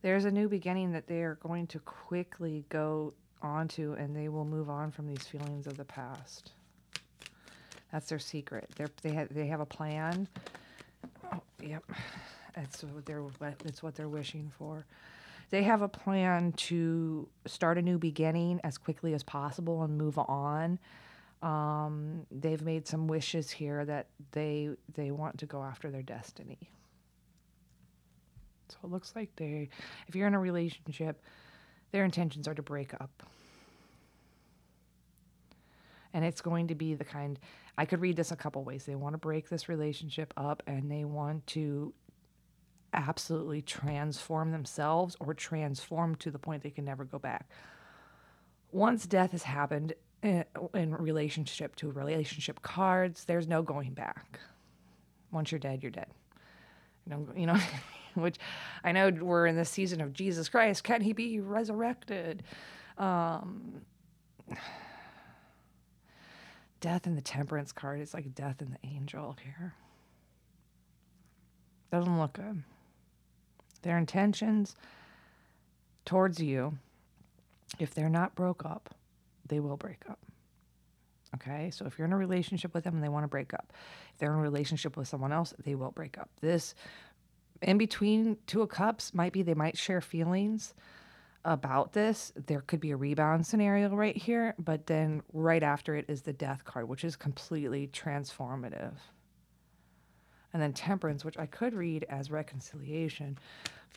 There's a new beginning that they are going to quickly go onto and they will move on from these feelings of the past. That's their secret. They're, they have they have a plan. Yep, that's what they're that's what they're wishing for. They have a plan to start a new beginning as quickly as possible and move on. Um, they've made some wishes here that they they want to go after their destiny. So it looks like they, if you're in a relationship, their intentions are to break up. And it's going to be the kind, I could read this a couple ways. They want to break this relationship up and they want to absolutely transform themselves or transform to the point they can never go back. Once death has happened, in, in relationship to relationship cards, there's no going back. Once you're dead, you're dead. You know, [LAUGHS] you know which I know we're in the season of Jesus Christ. Can he be resurrected? Um, death in the temperance card is like death in the angel here. Doesn't look good. Their intentions towards you, if they're not broke up, they will break up. Okay, so if you're in a relationship with them and they want to break up, if they're in a relationship with someone else, they will break up. This in between two of cups might be they might share feelings about this. There could be a rebound scenario right here, but then right after it is the death card, which is completely transformative. And then temperance, which I could read as reconciliation,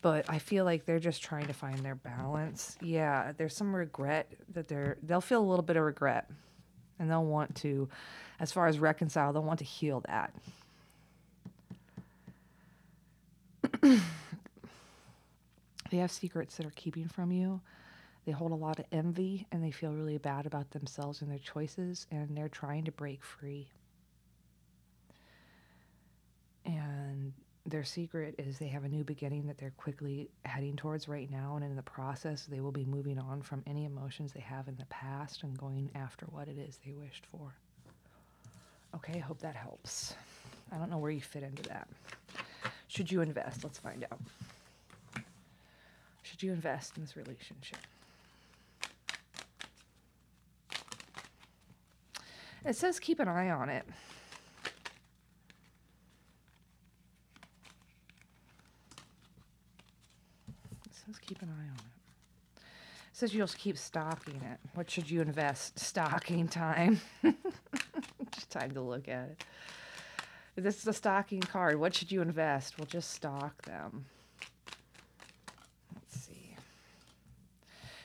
but I feel like they're just trying to find their balance. Yeah, there's some regret that they're they'll feel a little bit of regret and they'll want to as far as reconcile, they'll want to heal that. [CLEARS THROAT] they have secrets that are keeping from you. They hold a lot of envy and they feel really bad about themselves and their choices and they're trying to break free. And their secret is they have a new beginning that they're quickly heading towards right now and in the process they will be moving on from any emotions they have in the past and going after what it is they wished for. Okay i hope that helps. I don't know where you fit into that. Should you invest? Let's find out should you invest in this relationship it says keep an eye on it It says keep an eye on it. it says you'll keep stocking it. What should you invest? Stocking time. [LAUGHS] just time to look at it. This is a stocking card. What should you invest? We'll just stock them. Let's see.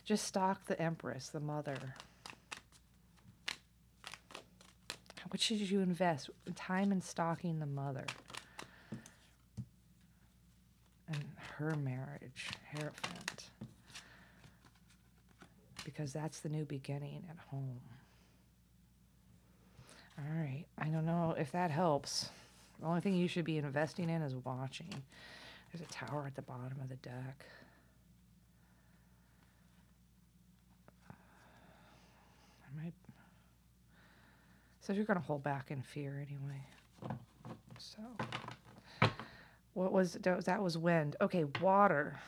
Just stock the Empress, the mother. What should you invest? Time in stocking the mother and her marriage, Hierophant. Because that's the new beginning at home. All right. I don't know if that helps. The only thing you should be investing in is watching. There's a tower at the bottom of the deck. I might. So you're going to hold back in fear anyway. So. What was that? Was wind. Okay, water.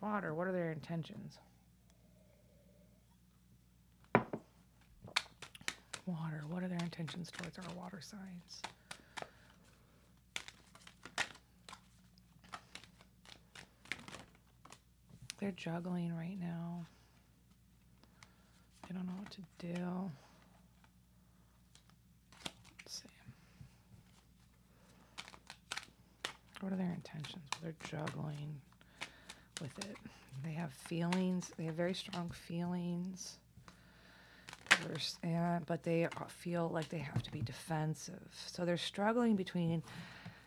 Water. What are their intentions? Water. What are their intentions towards our water signs? They're juggling right now. They don't know what to do. Let's see. What are their intentions? They're juggling with it. They have feelings. They have very strong feelings. And, but they feel like they have to be defensive. So they're struggling between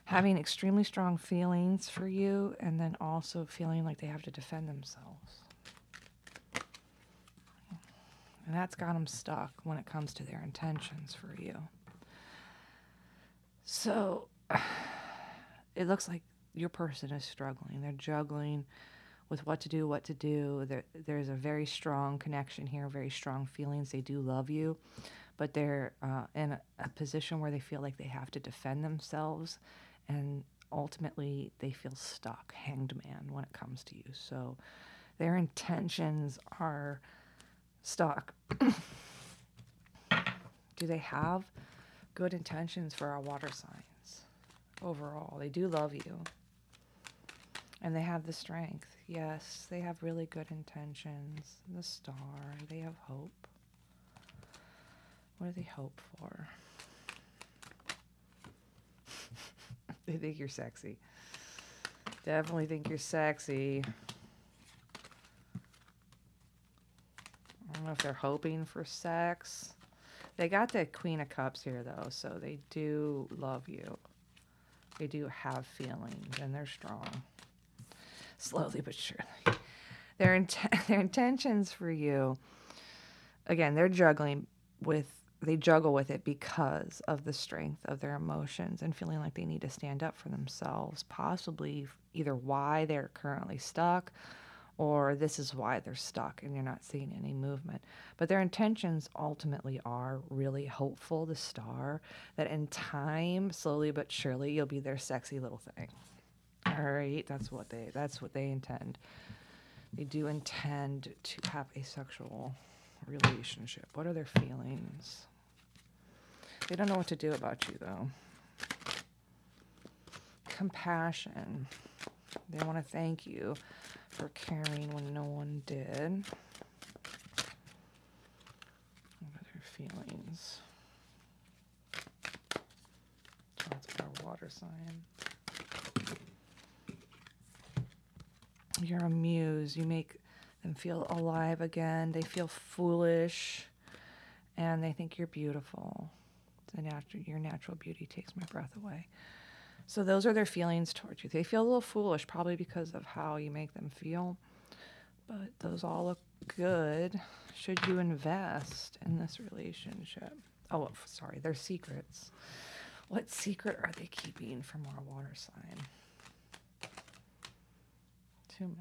having extremely strong feelings for you and then also feeling like they have to defend themselves. And that's got them stuck when it comes to their intentions for you. So it looks like your person is struggling. They're juggling with what to do, what to do. There, there's a very strong connection here, very strong feelings. They do love you, but they're uh, in a, a position where they feel like they have to defend themselves, and ultimately they feel stuck, hanged man, when it comes to you. So their intentions are stuck. [COUGHS] do they have good intentions for our water signs overall? They do love you. And they have the strength. Yes, they have really good intentions. The star, they have hope. What do they hope for? [LAUGHS] they think you're sexy. Definitely think you're sexy. I don't know if they're hoping for sex. They got the Queen of Cups here, though, so they do love you. They do have feelings, and they're strong slowly but surely. Their int- [LAUGHS] their intentions for you, again, they're juggling with they juggle with it because of the strength of their emotions and feeling like they need to stand up for themselves, possibly either why they're currently stuck or this is why they're stuck and you're not seeing any movement. But their intentions ultimately are really hopeful, the star, that in time, slowly but surely, you'll be their sexy little thing. All right, that's what they that's what they intend. They do intend to have a sexual relationship. What are their feelings? They don't know what to do about you though. Compassion. They want to thank you for caring when no one did. What are their feelings? Oh, That's our water sign. You're a muse. You make them feel alive again. They feel foolish, and they think you're beautiful. Natural, your natural beauty takes my breath away. So those are their feelings towards you. They feel a little foolish, probably because of how you make them feel. But those all look good. Should you invest in this relationship? Oh, sorry, they're secrets. What secret are they keeping from our water sign? Too many.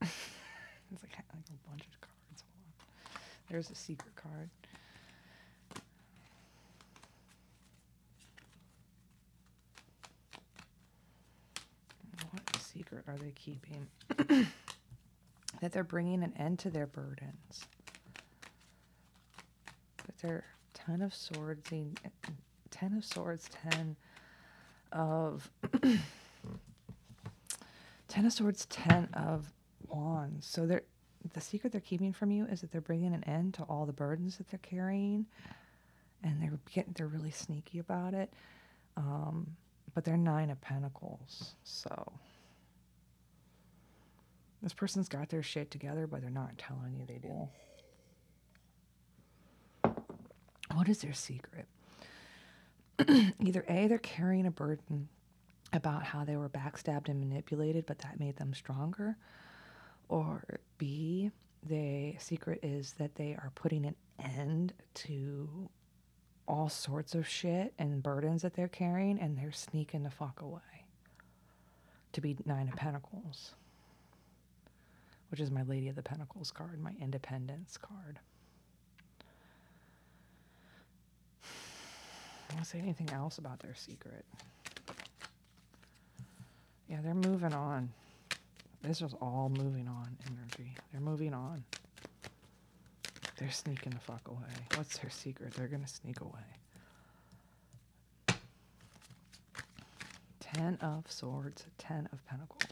[LAUGHS] it's like, like a bunch of cards. There's a secret card. What secret are they keeping? [COUGHS] that they're bringing an end to their burdens. But they're ten of swords, ten of swords, ten of [COUGHS] ten of swords, ten of wands. So they're the secret they're keeping from you is that they're bringing an end to all the burdens that they're carrying, and they're getting they're really sneaky about it. Um, but they're nine of pentacles, so this person's got their shit together, but they're not telling you they do. What is their secret? [CLEARS THROAT] Either A, they're carrying a burden about how they were backstabbed and manipulated, but that made them stronger. Or B, the secret is that they are putting an end to all sorts of shit and burdens that they're carrying, and they're sneaking the fuck away to be Nine of Pentacles, which is my Lady of the Pentacles card, my Independence card. I to say anything else about their secret. Yeah, they're moving on. This is all moving on energy. They're moving on. They're sneaking the fuck away. What's their secret? They're gonna sneak away. Ten of Swords, Ten of Pentacles,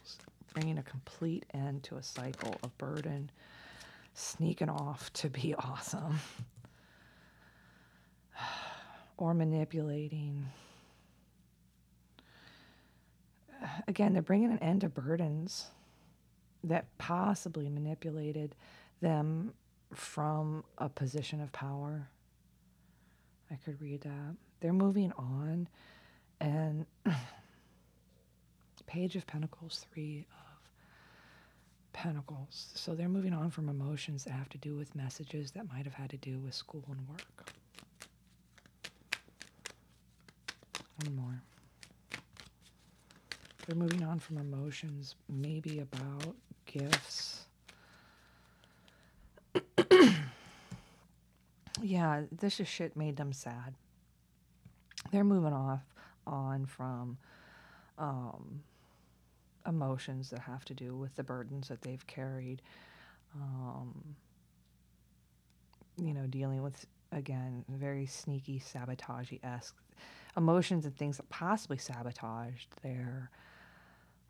bringing a complete end to a cycle of burden, sneaking off to be [LAUGHS] awesome, or manipulating. Again, they're bringing an end to burdens that possibly manipulated them from a position of power. I could read that. They're moving on, and [CLEARS THROAT] Page of Pentacles, Three Pentacles. So they're moving on from emotions that have to do with messages that might have had to do with school and work. One more. They're moving on from emotions, maybe about gifts. [CLEARS THROAT] yeah, this is shit made them sad. They're moving off on from um, emotions that have to do with the burdens that they've carried. Um, you know, dealing with again very sneaky sabotagey esque emotions and things that possibly sabotaged their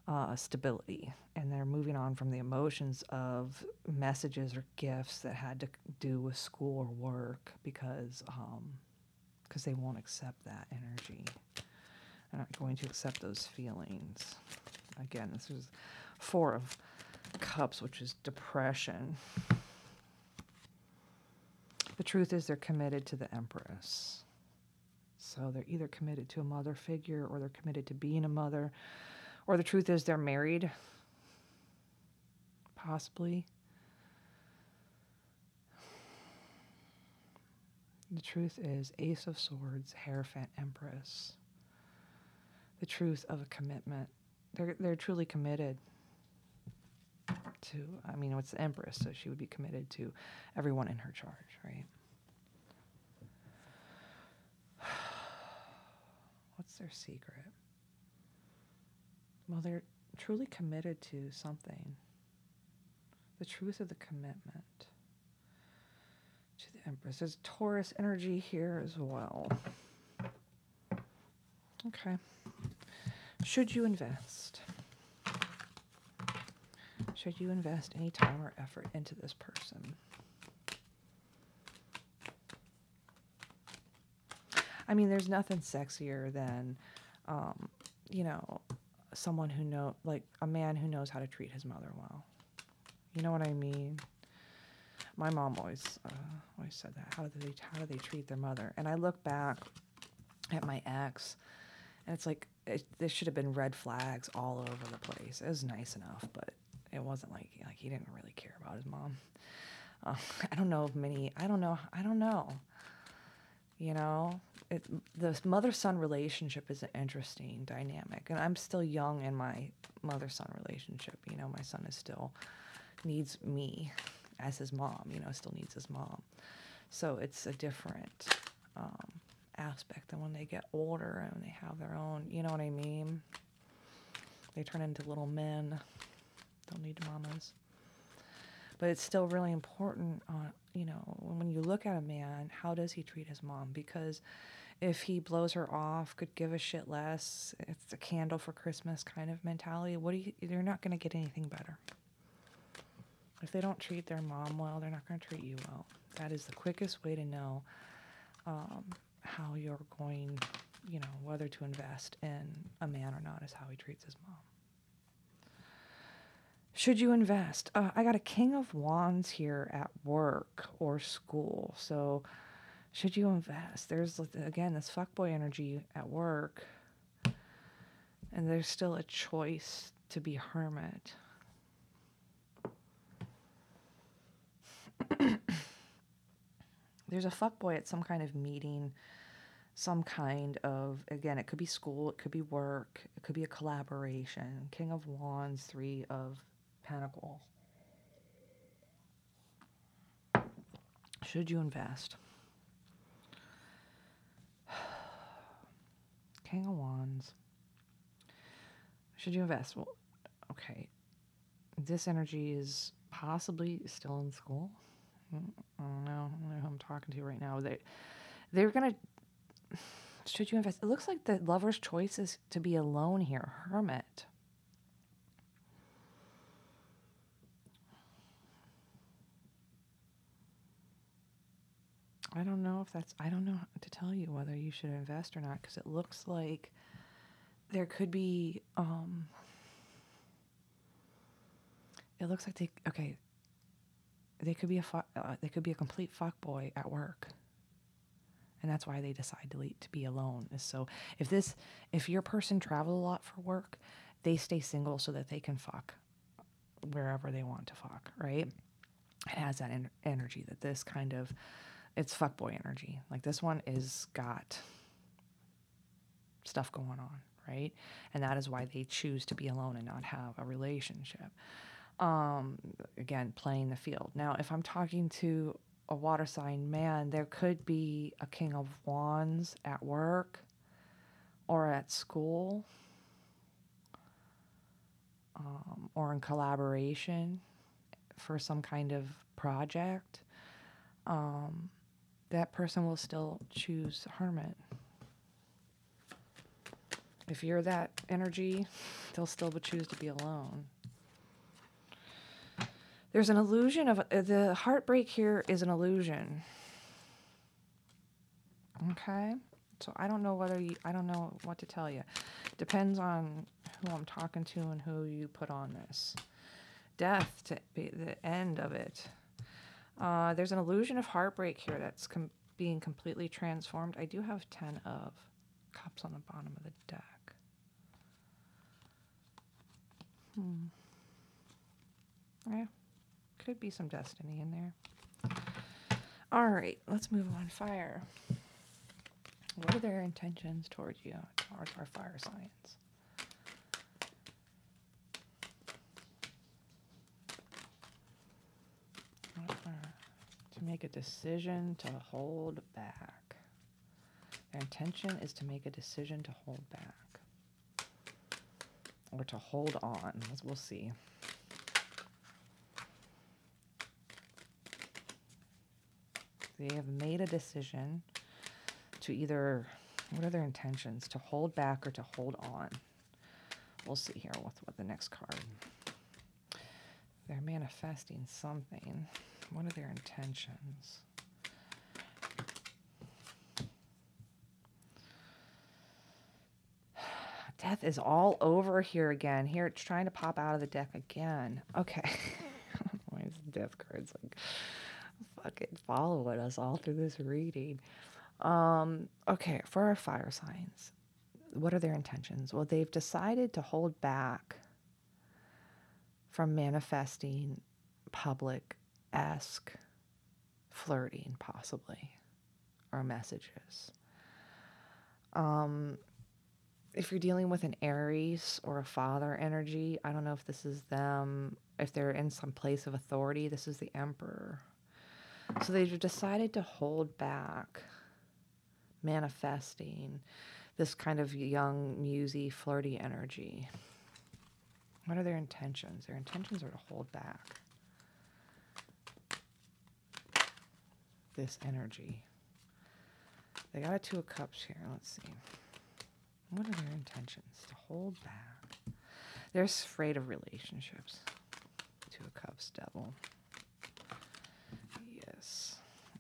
uh, stability, and they're moving on from the emotions of messages or gifts that had to do with school or work because um, they won't accept that energy. They're not going to accept those feelings. Again, this is four of cups, which is depression. The truth is, they're committed to the Empress. So they're either committed to a mother figure or they're committed to being a mother or the truth is they're married. Possibly. The truth is Ace of Swords, Hierophant, Empress. The truth of a commitment. They're, they're truly committed to, I mean, it's the Empress, so she would be committed to everyone in her charge, right? [SIGHS] What's their secret? Well, they're truly committed to something. The truth of the commitment to the Empress. There's Taurus energy here as well. Okay. Should you invest? Should you invest any time or effort into this person? I mean, there's nothing sexier than, um, you know, someone who know like a man who knows how to treat his mother well. You know what I mean? My mom always uh, always said that. How do they how do they treat their mother? And I look back at my ex, and it's like it, there should have been red flags all over the place. It was nice enough, but it wasn't like like he didn't really care about his mom. Uh, [LAUGHS] I don't know if many. I don't know. I don't know. You know, it, the mother son relationship is an interesting dynamic, and I'm still young in my mother son relationship. You know, my son is still needs me as his mom. You know, still needs his mom. So it's a different um, aspect than when they get older and they have their own. You know what I mean? They turn into little men. Don't need mamas. But it's still really important on you know, when you look at a man, how does he treat his mom? Because if he blows her off, could give a shit less, it's a candle for Christmas kind of mentality, what do you, they're not going to get anything better. If they don't treat their mom well, they're not going to treat you well. That is the quickest way to know um, how you're going, you know, whether to invest in a man or not is how he treats his mom. Should you invest? Uh, I got a King of Wands here at work or school. So, should you invest? There's, again, this fuckboy energy at work. And there's still a choice to be hermit. [CLEARS THROAT] there's a fuckboy at some kind of meeting, some kind of, again, it could be school, it could be work, it could be a collaboration. King of Wands, Three of Pentacles. Should you invest? [SIGHS] King of Wands. Should you invest? Well, okay. This energy is possibly still in school. I don't know. I don't know who I'm talking to right now. They, they're gonna. [SIGHS] Should you invest? It looks like the lover's choice is to be alone here, hermit. I don't know if that's, I don't know to tell you whether you should invest or not because it looks like there could be, um, it looks like they, okay, they could be a, fu- uh, they could be a complete fuck boy at work. And that's why they decide to, le- to be alone. Is so if this, if your person travel a lot for work, they stay single so that they can fuck wherever they want to fuck, right? It has that en- energy that this kind of it's fuckboy energy. Like this one is got stuff going on, right? And that is why they choose to be alone and not have a relationship. Um, again, playing the field. Now, if I'm talking to a water sign man, there could be a king of wands at work or at school um, or in collaboration for some kind of project. Um, that person will still choose hermit. If you're that energy, they'll still choose to be alone. There's an illusion of uh, the heartbreak here is an illusion. Okay? So I don't know whether you, I don't know what to tell you. Depends on who I'm talking to and who you put on this. Death to be the end of it. Uh, there's an illusion of heartbreak here that's com- being completely transformed. I do have 10 of cups on the bottom of the deck. Hmm. Yeah, could be some destiny in there. All right, let's move on. Fire. What are their intentions towards you, towards our fire signs? to make a decision to hold back. Their intention is to make a decision to hold back or to hold on. As we'll see. They have made a decision to either, what are their intentions? To hold back or to hold on. We'll see here with what the next card. They're manifesting something. What are their intentions? [SIGHS] Death is all over here again. Here it's trying to pop out of the deck again. Okay. [LAUGHS] Why is death cards like fucking following us all through this reading? Um, okay, for our fire signs, what are their intentions? Well, they've decided to hold back from manifesting public esque flirting, possibly, or messages. Um, if you're dealing with an Aries or a father energy, I don't know if this is them, if they're in some place of authority, this is the Emperor. So they've decided to hold back manifesting this kind of young, musy, flirty energy. What are their intentions? Their intentions are to hold back. this energy. They got a Two of Cups here. Let's see. What are their intentions? To hold back. They're afraid of relationships. Two of Cups, Devil.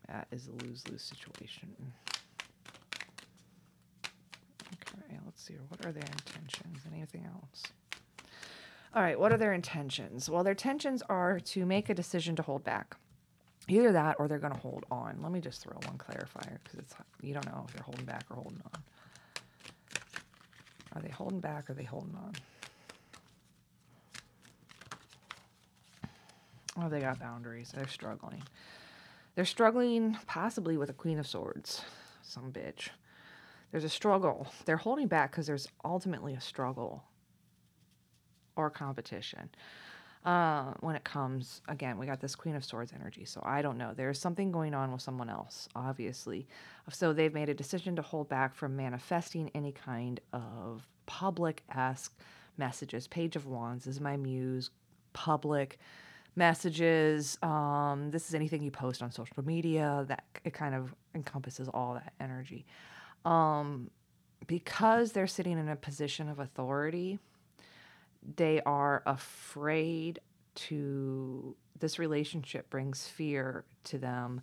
That is a lose lose situation. Okay, let's see. What are their intentions? Anything else? All right, what are their intentions? Well, their intentions are to make a decision to hold back. Either that or they're going to hold on. Let me just throw one clarifier because it's you don't know if they're holding back or holding on. Are they holding back or are they holding on? Oh, they got boundaries. They're struggling. They're struggling possibly with a Queen of Swords. Some bitch. There's a struggle. They're holding back because there's ultimately a struggle or competition uh, when it comes again we got this queen of swords energy so i don't know there's something going on with someone else obviously so they've made a decision to hold back from manifesting any kind of public esque messages page of wands is my muse public messages. Um, this is anything you post on social media. That it kind of encompasses all that energy. Um, because they're sitting in a position of authority, they are afraid to. This relationship brings fear to them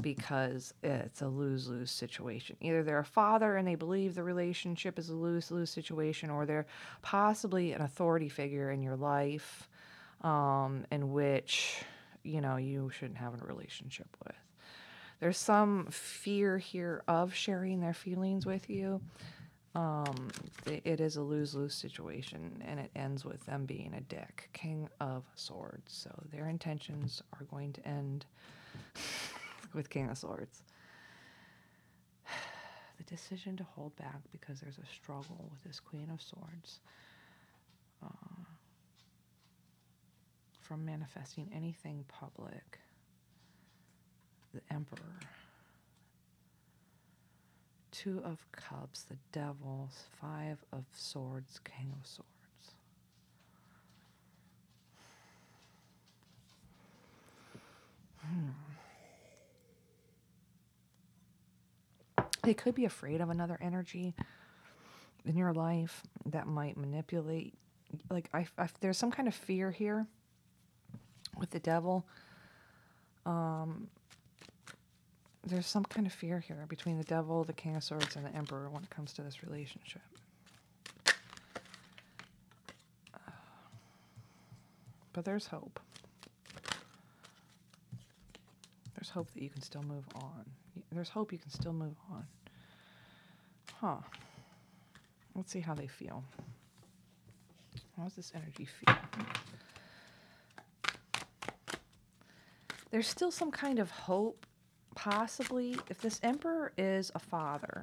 because it's a lose lose situation. Either they're a father and they believe the relationship is a lose lose situation, or they're possibly an authority figure in your life um, in which, you know, you shouldn't have a relationship with. There's some fear here of sharing their feelings with you. Um, it is a lose lose situation, and it ends with them being a dick. King of Swords. So their intentions are going to end [LAUGHS] with King of Swords. [SIGHS] The decision to hold back because there's a struggle with this Queen of Swords uh, from manifesting anything public. The Emperor. Two of Cups, the Devils, Five of Swords, King of Swords. Hmm. They could be afraid of another energy in your life that might manipulate. Like, I, I, there's some kind of fear here with the devil. Um, there's some kind of fear here between the devil, the king of swords, and the emperor when it comes to this relationship. But there's hope. There's hope that you can still move on. There's hope you can still move on. Huh. Let's see how they feel. How does this energy feel? There's still some kind of hope, possibly, if this emperor is a father.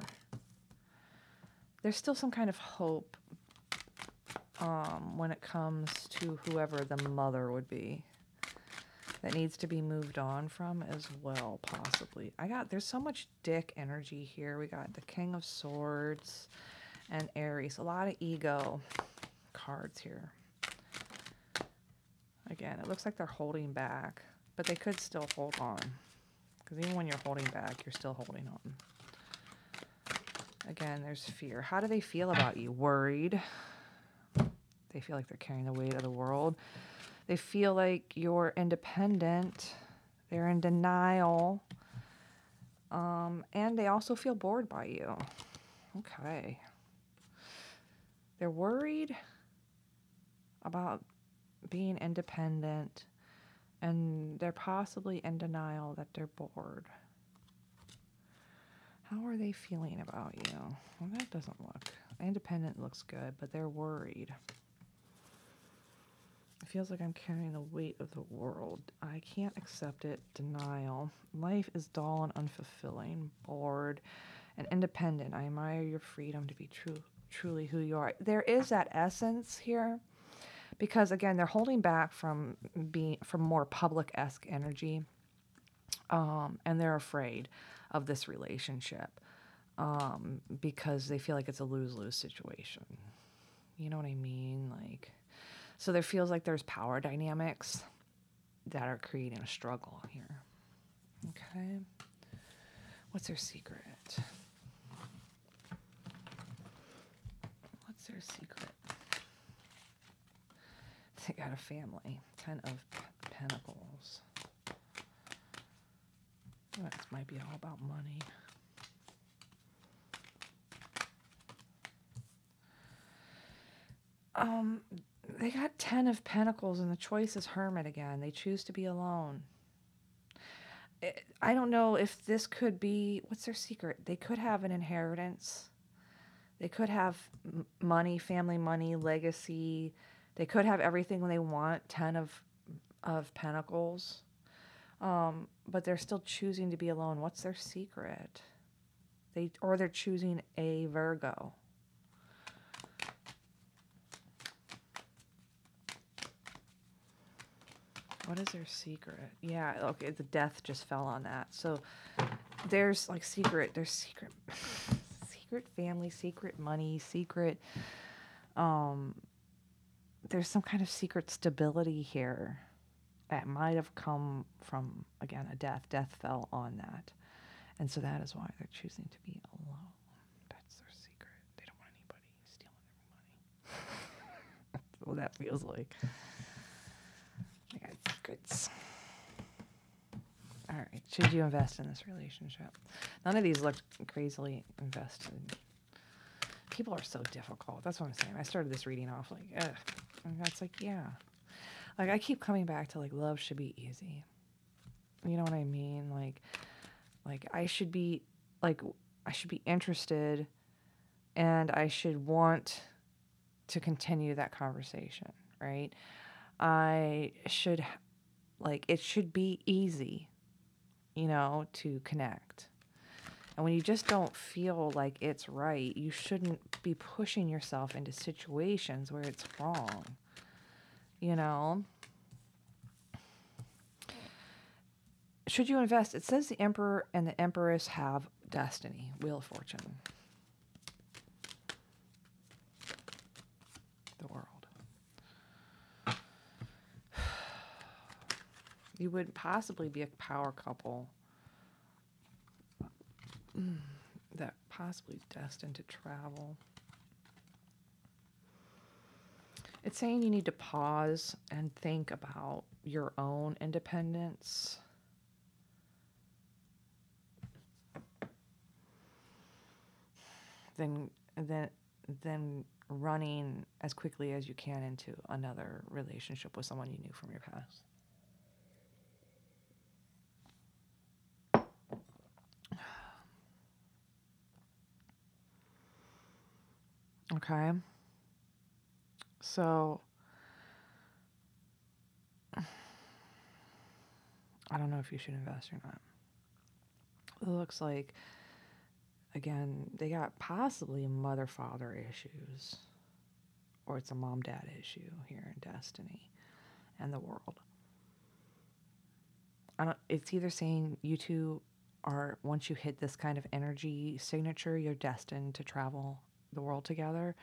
There's still some kind of hope um, when it comes to whoever the mother would be that needs to be moved on from as well, possibly. I got, there's so much dick energy here. We got the King of Swords and Aries. A lot of ego cards here. Again, it looks like they're holding back, but they could still hold on. Because even when you're holding back, you're still holding on. Again, there's fear. How do they feel about you? Worried. They feel like they're carrying the weight of the world. They feel like you're independent. They're in denial. Um, and they also feel bored by you. Okay. They're worried about being independent and they're possibly in denial that they're bored. How are they feeling about you? Well, that doesn't look. Independent looks good, but they're worried. It feels like I'm carrying the weight of the world. I can't accept it. Denial. Life is dull and unfulfilling, bored, and independent. I admire your freedom to be true, truly who you are. There is that essence here, because again, they're holding back from being from more public esque energy, um, and they're afraid of this relationship um, because they feel like it's a lose lose situation. You know what I mean? Like so there feels like there's power dynamics that are creating a struggle here. Okay. What's their secret? What's their secret? They got a family. Ten of Pentacles. This might be all about money. Um, they got 10 of pentacles and the choice is hermit again they choose to be alone i don't know if this could be what's their secret they could have an inheritance they could have money family money legacy they could have everything they want 10 of of pentacles um, but they're still choosing to be alone what's their secret they or they're choosing a virgo What is their secret? Yeah, okay, the death just fell on that. So there's like secret, there's secret [LAUGHS] secret family, secret money, secret um there's some kind of secret stability here. that might have come from, again, a death. Death fell on that. And so that is why they're choosing to be alone. That's their secret. They don't want anybody stealing their money. [LAUGHS] That's what that feels like. I got secrets. All right. Should you invest in this relationship? None of these look crazily invested. People are so difficult. That's what I'm saying. I started this reading off like, ugh. And that's like, yeah. Like I keep coming back to like love should be easy. You know what I mean? Like like I should be like I should be interested and I should want to continue that conversation, right? I should like it should be easy, you know, to connect. And when you just don't feel like it's right, you shouldn't be pushing yourself into situations where it's wrong. You know? Should you invest? It says the emperor and the empress have destiny, wheel of fortune. The world. [SIGHS] You would possibly be a power couple Mm, that possibly destined to travel. It's saying you need to pause and think about your own independence. Then, then, then running as quickly as you can into another relationship with someone you knew from your past. Okay. So I don't know if you should invest or not. It looks like again, they got possibly mother father issues. Or it's a mom dad issue here in Destiny and the world. I don't it's either saying you two are once you hit this kind of energy signature, you're destined to travel the world together.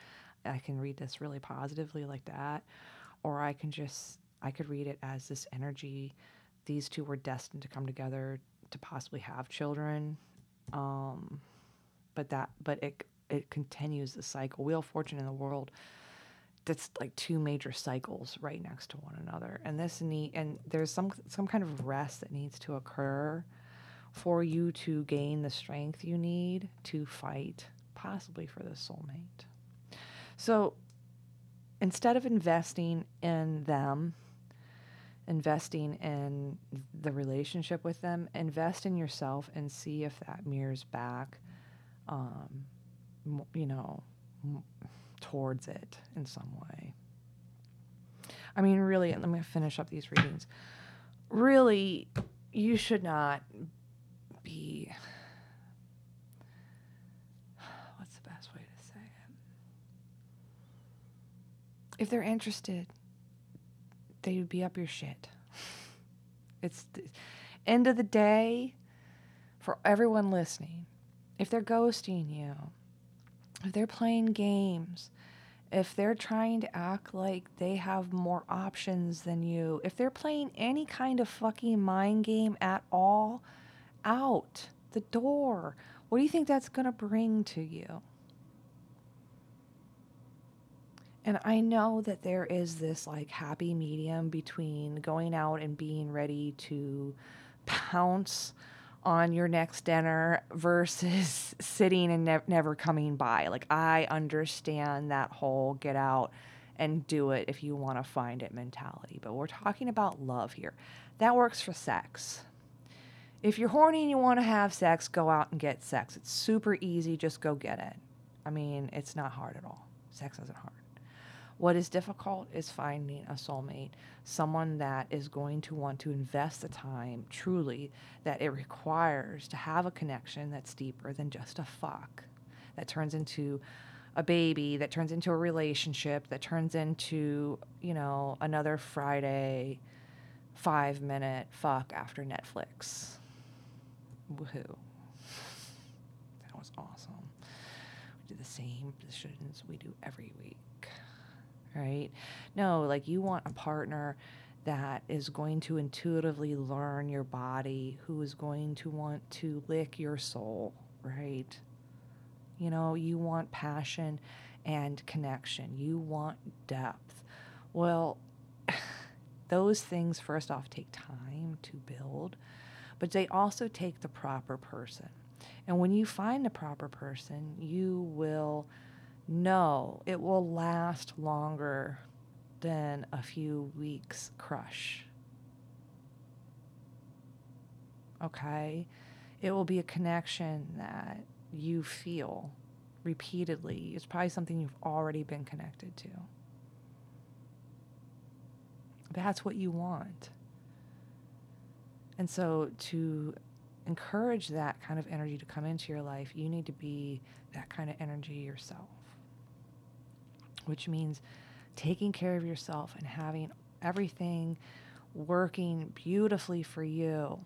I can read this really positively like that. Or I can just, I could read it as this energy. These two were destined to come together to possibly have children. Um, but that, but it, it continues the cycle. Wheel of Fortune in the world, that's like two major cycles right next to one another. And this need, and there's some, some kind of rest that needs to occur for you to gain the strength you need to fight possibly for the soulmate. So instead of investing in them, investing in the relationship with them, invest in yourself and see if that mirrors back, um, you know, towards it in some way. I mean, really, let me finish up these readings. Really, you should not be if they're interested, they would be up your shit. [LAUGHS] It's the end of the day for everyone listening. If they're ghosting you, if they're playing games, if they're trying to act like they have more options than you, if they're playing any kind of fucking mind game at all, out the door. What do you think that's going to bring to you? And I know that there is this like happy medium between going out and being ready to pounce on your next dinner versus [LAUGHS] sitting and ne- never coming by. Like, I understand that whole get out and do it if you want to find it mentality. But we're talking about love here. That works for sex. If you're horny and you want to have sex, go out and get sex. It's super easy. Just go get it. I mean, it's not hard at all. Sex isn't hard. What is difficult is finding a soulmate, someone that is going to want to invest the time truly that it requires to have a connection that's deeper than just a fuck, that turns into a baby, that turns into a relationship, that turns into, you know, another Friday five minute fuck after Netflix. Woohoo. That was awesome. We do the same positions we do every week right? No, like you want a partner that is going to intuitively learn your body, who is going to want to lick your soul, right? You know, you want passion and connection, you want depth. Well, [LAUGHS] those things, first off, take time to build, but they also take the proper person. And when you find the proper person, you will know it will last longer than a few weeks crush. Okay? It will be a connection that you feel repeatedly. It's probably something you've already been connected to. That's what you want. And so, to encourage that kind of energy to come into your life, you need to be that kind of energy yourself, which means taking care of yourself and having everything working beautifully for you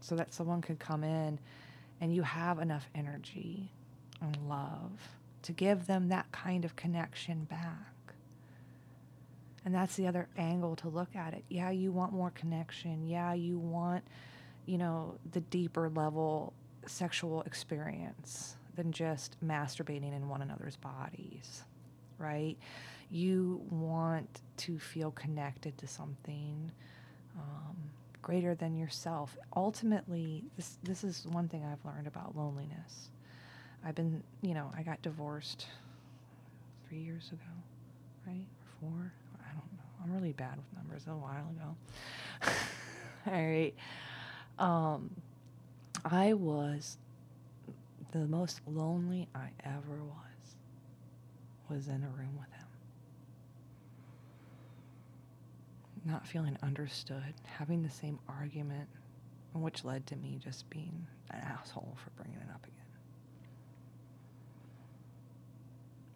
so that someone could come in and you have enough energy and love to give them that kind of connection back. And that's the other angle to look at it. Yeah, you want more connection. Yeah, you want, you know, the deeper level sexual experience than just masturbating in one another's bodies, right? You want to feel connected to something um, greater than yourself. Ultimately, this this is one thing I've learned about loneliness. I've been, you know, I got divorced three years ago, right? Or four? I don't know. I'm really bad with numbers. A while ago. [LAUGHS] All right. Um, I was the most lonely I ever was. Was in a room with him. Not feeling understood, having the same argument, which led to me just being an asshole for bringing it up again.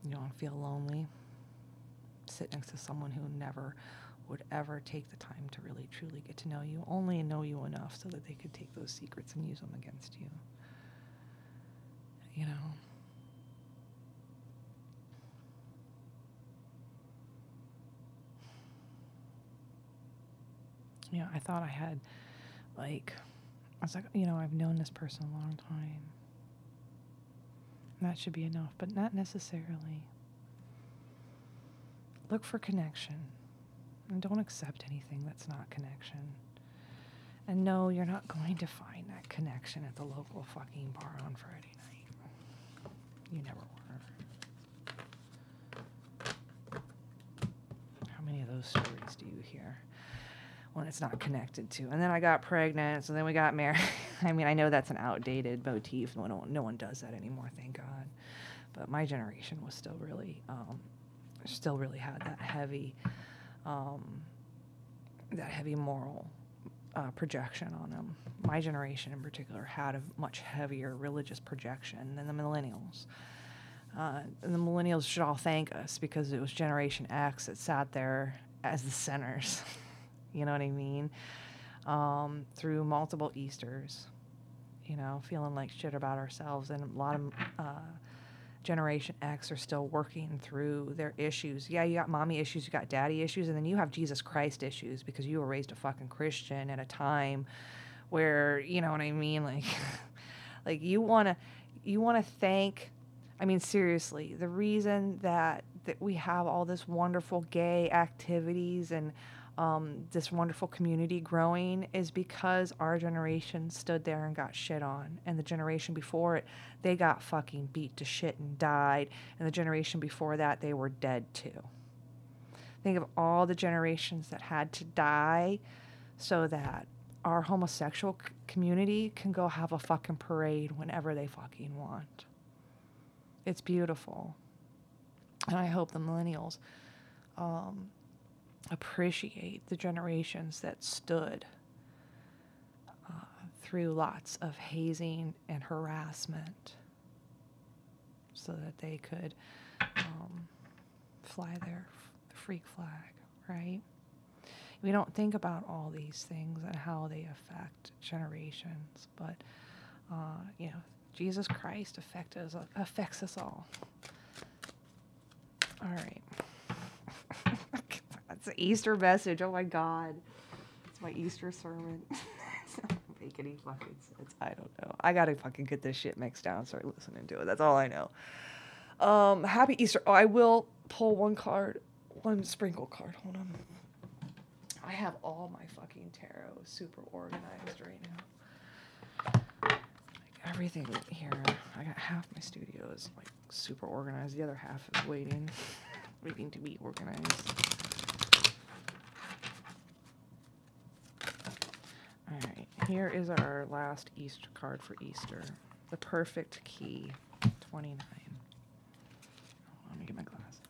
You don't feel lonely? sit next to someone who never would ever take the time to really truly get to know you, only know you enough so that they could take those secrets and use them against you. You know? You know, I thought I had, like, I was like, you know, I've known this person a long time. That should be enough, but not necessarily. Look for connection. And don't accept anything that's not connection. And no, you're not going to find that connection at the local fucking bar on Friday night. You never were. How many of those stories do you hear when it's not connected to? And then I got pregnant, so then we got married. [LAUGHS] I mean, I know that's an outdated motif. No one, no one does that anymore, thank God. But my generation was still really um, still really had that heavy, um, that heavy moral uh, projection on them. My generation in particular had a much heavier religious projection than the millennials. Uh, and the millennials should all thank us because it was Generation X that sat there as the sinners. [LAUGHS] you know what I mean? Um, through multiple Easters, you know, feeling like shit about ourselves and a lot of uh, Generation X are still working through their issues. Yeah, you got mommy issues, you got daddy issues, and then you have Jesus Christ issues because you were raised a fucking Christian at a time where, you know what I mean? Like, [LAUGHS] like you want to, you want to thank, I mean, seriously, the reason that, that we have all this wonderful gay activities and um, this wonderful community growing is because our generation stood there and got shit on. And the generation before it, they got fucking beat to shit and died. And the generation before that, they were dead too. Think of all the generations that had to die so that our homosexual c- community can go have a fucking parade whenever they fucking want. It's beautiful. And I hope the millennials um, appreciate the generations that stood uh, through lots of hazing and harassment so that they could um, fly their freak flag, right? We don't think about all these things and how they affect generations, but uh, you know, Jesus Christ affect us, affects us all. All right. [LAUGHS] it's an Easter message. Oh my God. It's my Easter sermon. [LAUGHS] make any fucking sense. I don't know. I gotta fucking get this shit mixed down and start listening to it. That's all I know. Um, happy Easter. Oh, I will pull one card, one sprinkle card. Hold on. I have all my fucking tarot super organized right now. Like everything here. I got half my studio is like super organized. The other half is waiting, [LAUGHS] waiting to be organized. All right, here is our last Easter card for Easter. The perfect key, 29. Let me get my glasses.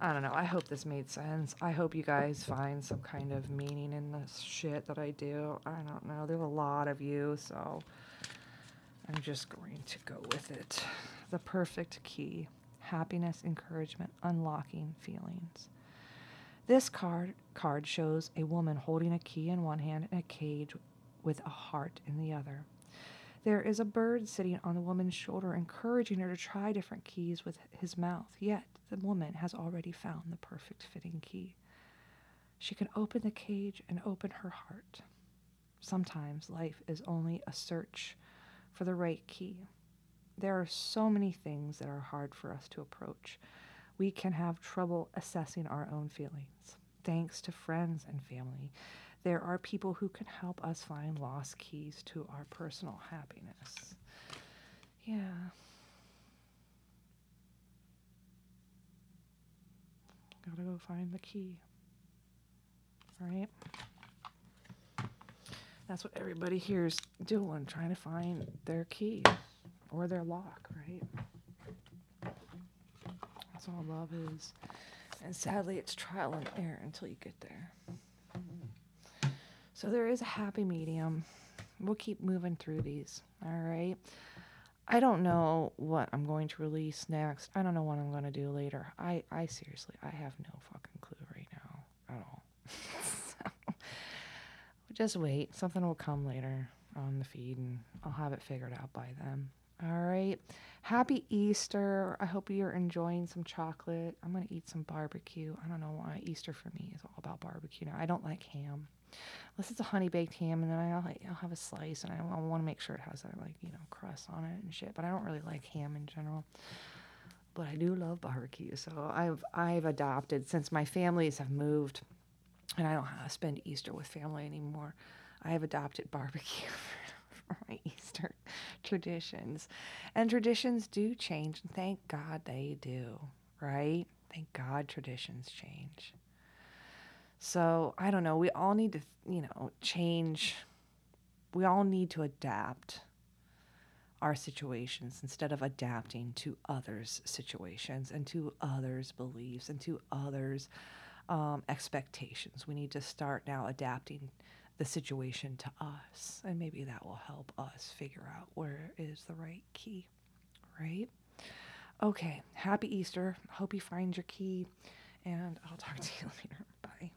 I don't know. I hope this made sense. I hope you guys find some kind of meaning in this shit that I do. I don't know. There's a lot of you, so I'm just going to go with it. The perfect key happiness, encouragement, unlocking feelings. This card card shows a woman holding a key in one hand and a cage with a heart in the other. There is a bird sitting on the woman's shoulder, encouraging her to try different keys with his mouth. Yet the woman has already found the perfect fitting key. She can open the cage and open her heart. Sometimes life is only a search for the right key. There are so many things that are hard for us to approach we can have trouble assessing our own feelings. Thanks to friends and family, there are people who can help us find lost keys to our personal happiness. Yeah. Gotta go find the key. Right? That's what everybody here is doing, trying to find their key or their lock, right? That's all love is. And sadly, it's trial and error until you get there. So there is a happy medium. We'll keep moving through these. All right. I don't know what I'm going to release next. I don't know what I'm going to do later. I, I seriously, I have no fucking clue right now at all. [LAUGHS] so, just wait. Something will come later on the feed and I'll have it figured out by then. All right. Happy Easter. I hope you're enjoying some chocolate. I'm going to eat some barbecue. I don't know why Easter for me is all about barbecue now. I don't like ham. Unless it's a honey baked ham, and then I'll, I'll have a slice, and I, I want to make sure it has that, like, you know, crust on it and shit. But I don't really like ham in general. But I do love barbecue. So I've, I've adopted, since my families have moved, and I don't have to spend Easter with family anymore, I have adopted barbecue [LAUGHS] my [LAUGHS] Easter traditions. And traditions do change, and thank God they do, right? Thank God traditions change. So I don't know. We all need to, you know, change. We all need to adapt our situations instead of adapting to others' situations and to others' beliefs and to others' um, expectations. We need to start now adapting the situation to us. And maybe that will help us figure out where is the right key, right? Okay, happy Easter. Hope you find your key, and I'll talk to you [LAUGHS] later. Bye.